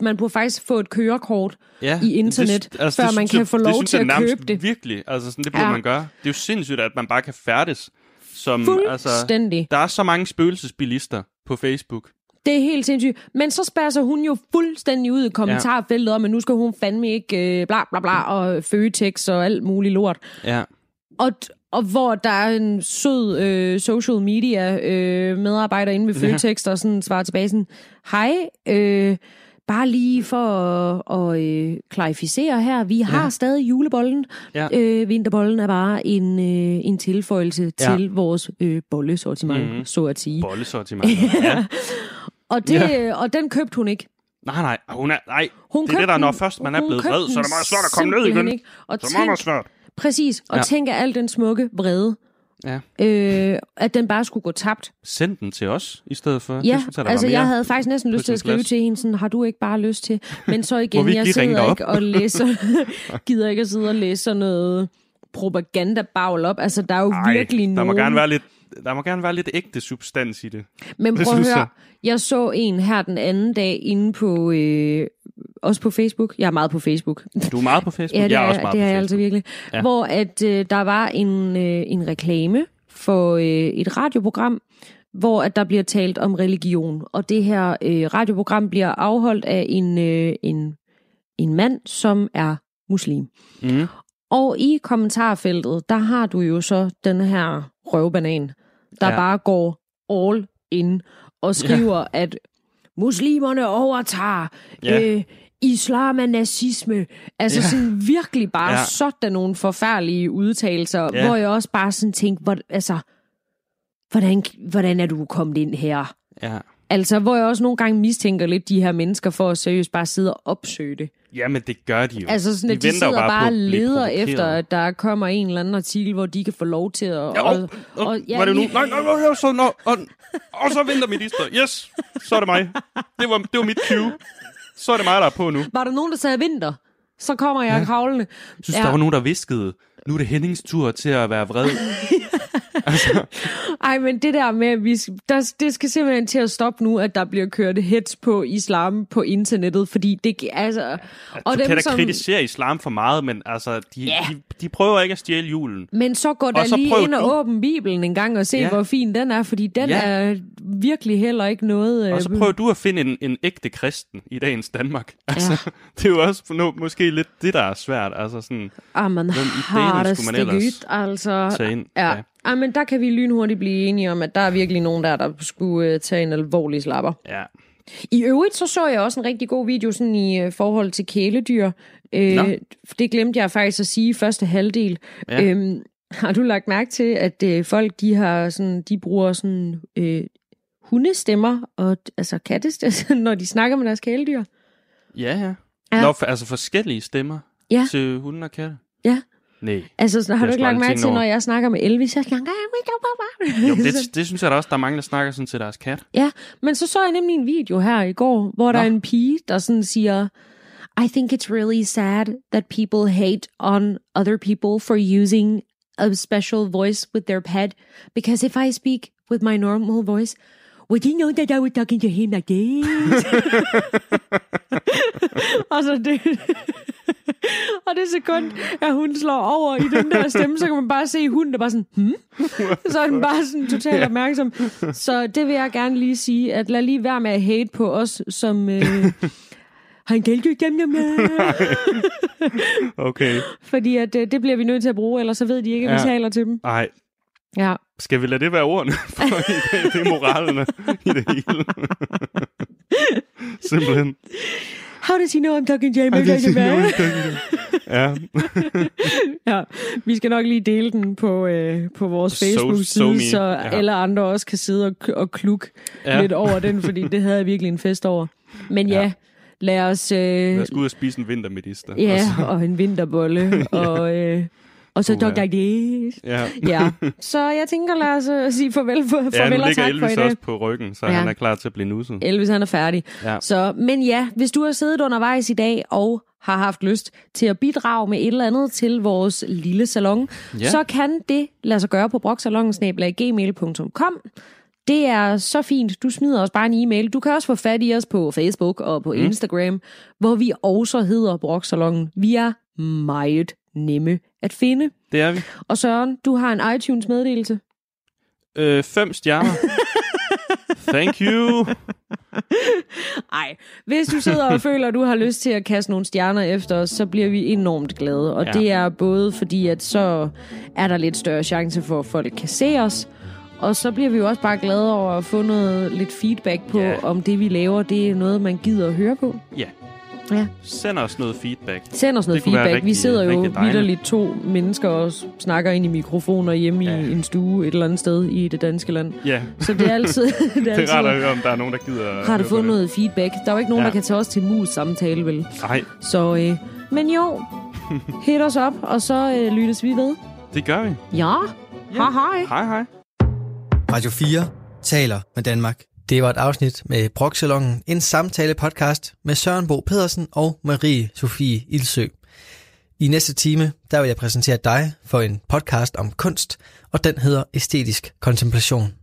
man burde faktisk få et kørekort. ja, i internet, før man synes kan jeg- få det lov synes til jeg at nærmest købe det. Virkelig, altså sådan, det burde Ja. man gøre. Det er jo sindssygt, at man bare kan færdes. Som, altså, Fuldstændig. der er så mange spøgelsesbilister på Facebook. Det er helt sindssygt. Men så spærser hun jo fuldstændig ud i kommentarfeltet om, at nu skal hun fandme ikke øh, bla bla bla og Føtex og alt muligt lort. Ja. Og, og hvor der er en sød øh, social media øh, medarbejder inde ved Ja. Føtex, der sådan svarer tilbage sådan, hej, øh, bare lige for at, at øh, klarificere her, vi har Ja. stadig julebollen. Ja. Øh, vinterbollen er bare en, øh, en tilføjelse Ja. til vores øh, bollesortiment, Mhm. mm-hmm. så at sige. Bollesortiment. ja. Og, det, ja. og den købte hun ikke. Nej, nej, hun er, nej. Hun det er det, der, når først man er blevet vred, så er det meget svært at komme ned igen. Ikke. Og Så er det meget svært. Præcis, og Ja. tænk at al den smukke vrede, Ja. øh, at den bare skulle gå tabt. Send den til os, i stedet for. Ja, det synes jeg, der altså jeg havde faktisk næsten lyst til at skrive til hende sådan, har du ikke bare lyst til? Men så igen, jeg sidder op? ikke og læser, gider ikke at sidde og læse sådan noget propagandabagl op. Altså, der er jo Ej, virkelig der nogen... må gerne være lidt der må gerne være lidt ægte substans i det. Men Det prøv at synes høre, jeg. jeg så en her den anden dag inde på, øh, også på Facebook. Jeg er meget på Facebook. Du er meget på Facebook. Ja, det jeg er også meget det er jeg altså virkelig. Ja. Hvor at øh, der var en, øh, en reklame for øh, et radioprogram, hvor at der bliver talt om religion. Og det her øh, radioprogram bliver afholdt af en, øh, en, en mand, som er muslim. Mm. Og i kommentarfeltet, der har du jo så den her røvbanan, der ja. bare går all in og skriver, ja. at muslimerne overtager, Ja. øh, islam er nazisme. Altså Ja. sådan virkelig bare Ja. sådan nogle forfærdelige udtalelser, ja. hvor jeg også bare sådan tænkte, hvor, altså, hvordan, hvordan er du kommet ind her? Ja. Altså, hvor jeg også nogle gange mistænker lidt de her mennesker for at seriøst bare sidde og opsøge det. Jamen, det gør de jo. Altså sådan, at de, jo sidder bare, på og leder efter, at der kommer en eller anden artikel, hvor de kan få lov til at... Ja, og, og, og, og, var det nu? Nej, nej, nej, så, nå, og, og så venter minister. Yes, så er det mig. Det var, det var mit cue. Så er det mig, der er på nu. Jeg Var der nogen, der sagde vinter? Så kommer jeg ja. kravlende. synes, ja. der var nogen, der viskede, nu er det Hennings tur til at være vred. altså, Ej, men det der med, at vi, der, det skal simpelthen til at stoppe nu, at der bliver kørt hets på islam på internettet, fordi det altså... og du kan da kritisere islam for meget, men altså, de, Ja. de, de prøver ikke at stjæle julen. Men så går der lige ind og du- Bibelen en gang og se, Ja. ja. hvor fin den er, fordi den Ja. ja. er virkelig heller ikke noget... Og så øh, prøver du at finde en, en ægte kristen i dagens Danmark. Altså, ja. det er jo også no, måske lidt det, der er svært. Altså sådan, Ah, man Hvem har det skulle man ellers altså. tage ind. Ja. Ja. men der kan vi lynhurtigt blive enige om, at der er virkelig nogen der, der skulle uh, tage en alvorlig slapper. ja. I øvrigt så så jeg også en rigtig god video sådan i uh, forhold til kæledyr. Nå. Uh, det glemte jeg faktisk at sige i første halvdel. Ja. Øhm, har du lagt mærke til, at uh, folk de har sådan, de bruger sådan uh, hundestemmer og altså kattestemmer, når de snakker med deres kæledyr? Ja, ja. Ja. Nå, for, altså forskellige stemmer Ja. til hunde og katte? Nej. Altså, så har du ikke jeg lagt mærke til, når jeg snakker med Elvis, så snakker jeg... Jo, det, det synes jeg da også, der er mange, der snakker sådan til deres kat. Ja, men så så jeg nemlig en video her i går, hvor der Nå. er en pige, der sådan siger, I think it's really sad that people hate on other people for using a special voice with their pet, because if I speak with my normal voice, would you know that I was talking to him like this? og så det... og det sekund, at hun slår over i den der stemme, så kan man bare se hunden, der bare sådan, hmm? så er den bare sådan totalt opmærksom. Så det vil jeg gerne lige sige, at lad lige være med at hate på os, som... Øh, han gældte jo dem, med. Okay. Fordi at, øh, det bliver vi nødt til at bruge, ellers så ved de ikke, at vi Ja. taler til dem. Ej, Ja. Skal vi lade det være ordene? For i dag, det er moralerne i det hele. Simpelthen. How does he know I'm talking to him? Ja. ja, vi skal nok lige dele den på, øh, på vores So- Facebook-side, so me. så Ja. alle andre også kan sidde og, og klukke Ja. ja. lidt over den, fordi det havde jeg virkelig en fest over. Men ja, Ja. ja lad os... Øh, Lad os gå ud og spise en vintermedister. ja, Og så- og en vinterbolle, og, øh, og så like this. Ja. Ja, så jeg tænker, lad os øh, sige farvel, for, Ja, farvel og tak for i Elvis dag. også på ryggen, så Ja. han er klar til at blive nusset. Elvis han er færdig. Ja. Så, men ja, hvis du har siddet undervejs i dag og har haft lyst til at bidrage med et eller andet til vores lille salon, Ja. så kan det lade sig gøre på broksalongensnabelaggmail.com. Det er så fint. Du smider os bare en e-mail. Du kan også få fat i os på Facebook og på mm. Instagram, hvor vi også hedder Broksalongen. Vi er meget nemme at finde. Det er vi. Og Søren, du har en iTunes-meddelelse. Øh, fem stjerner. Thank you. Ej, hvis du sidder og føler, at du har lyst til at kaste nogle stjerner efter os, så bliver vi enormt glade. Og Ja. det er både fordi, at så er der lidt større chance for, at folk kan se os. Og så bliver vi jo også bare glade over at få noget lidt feedback på, Ja. om det vi laver, det er noget, man gider at høre på. Ja. Ja. Send os noget feedback. Send os noget Det feedback. vi rigtig- sidder jo vidderligt to mennesker og snakker ind i mikrofoner hjemme Ja. i en stue et eller andet sted i det danske land. Ja, Så det er altid, det er det er altid rart at høre, om der er nogen, der gider at rart høre at på få det. noget feedback. Der er jo ikke nogen, Ja. der kan tage os til mus samtale, vel? Nej, Så, øh, men jo, hit os op, og så øh, lyttes vi ved. det gør vi. Ja, hej hej. Hej hej. Radio 4 taler med Danmark. Det var et afsnit med Broksalongen, en samtale-podcast med Søren Bo Pedersen og Marie Sofie Ilsø. I næste time, der vil jeg præsentere dig for en podcast om kunst, og den hedder Æstetisk Kontemplation.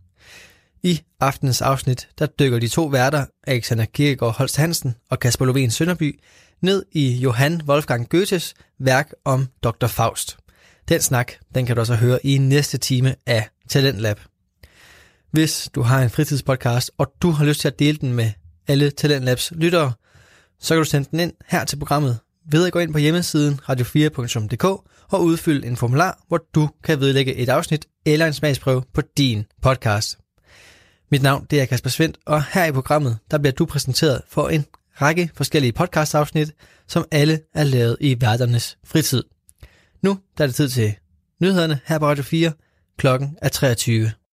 I aftenens afsnit, der dykker de to værter, Alexander Kirkegaard Holst Hansen og Kasper Lovén Sønderby, ned i Johann Wolfgang Goethes værk om Dr. Faust. Den snak, den kan du også høre i næste time af Talentlab. Hvis du har en fritidspodcast, og du har lyst til at dele den med alle Talentlabs lyttere, så kan du sende den ind her til programmet ved at gå ind på hjemmesiden radio4.dk og udfylde en formular, hvor du kan vedlægge et afsnit eller en smagsprøve på din podcast. Mit navn det er Kasper Svendt, og her i programmet der bliver du præsenteret for en række forskellige podcastafsnit, som alle er lavet i værternes fritid. Nu der er det tid til nyhederne her på Radio 4. Klokken er 23.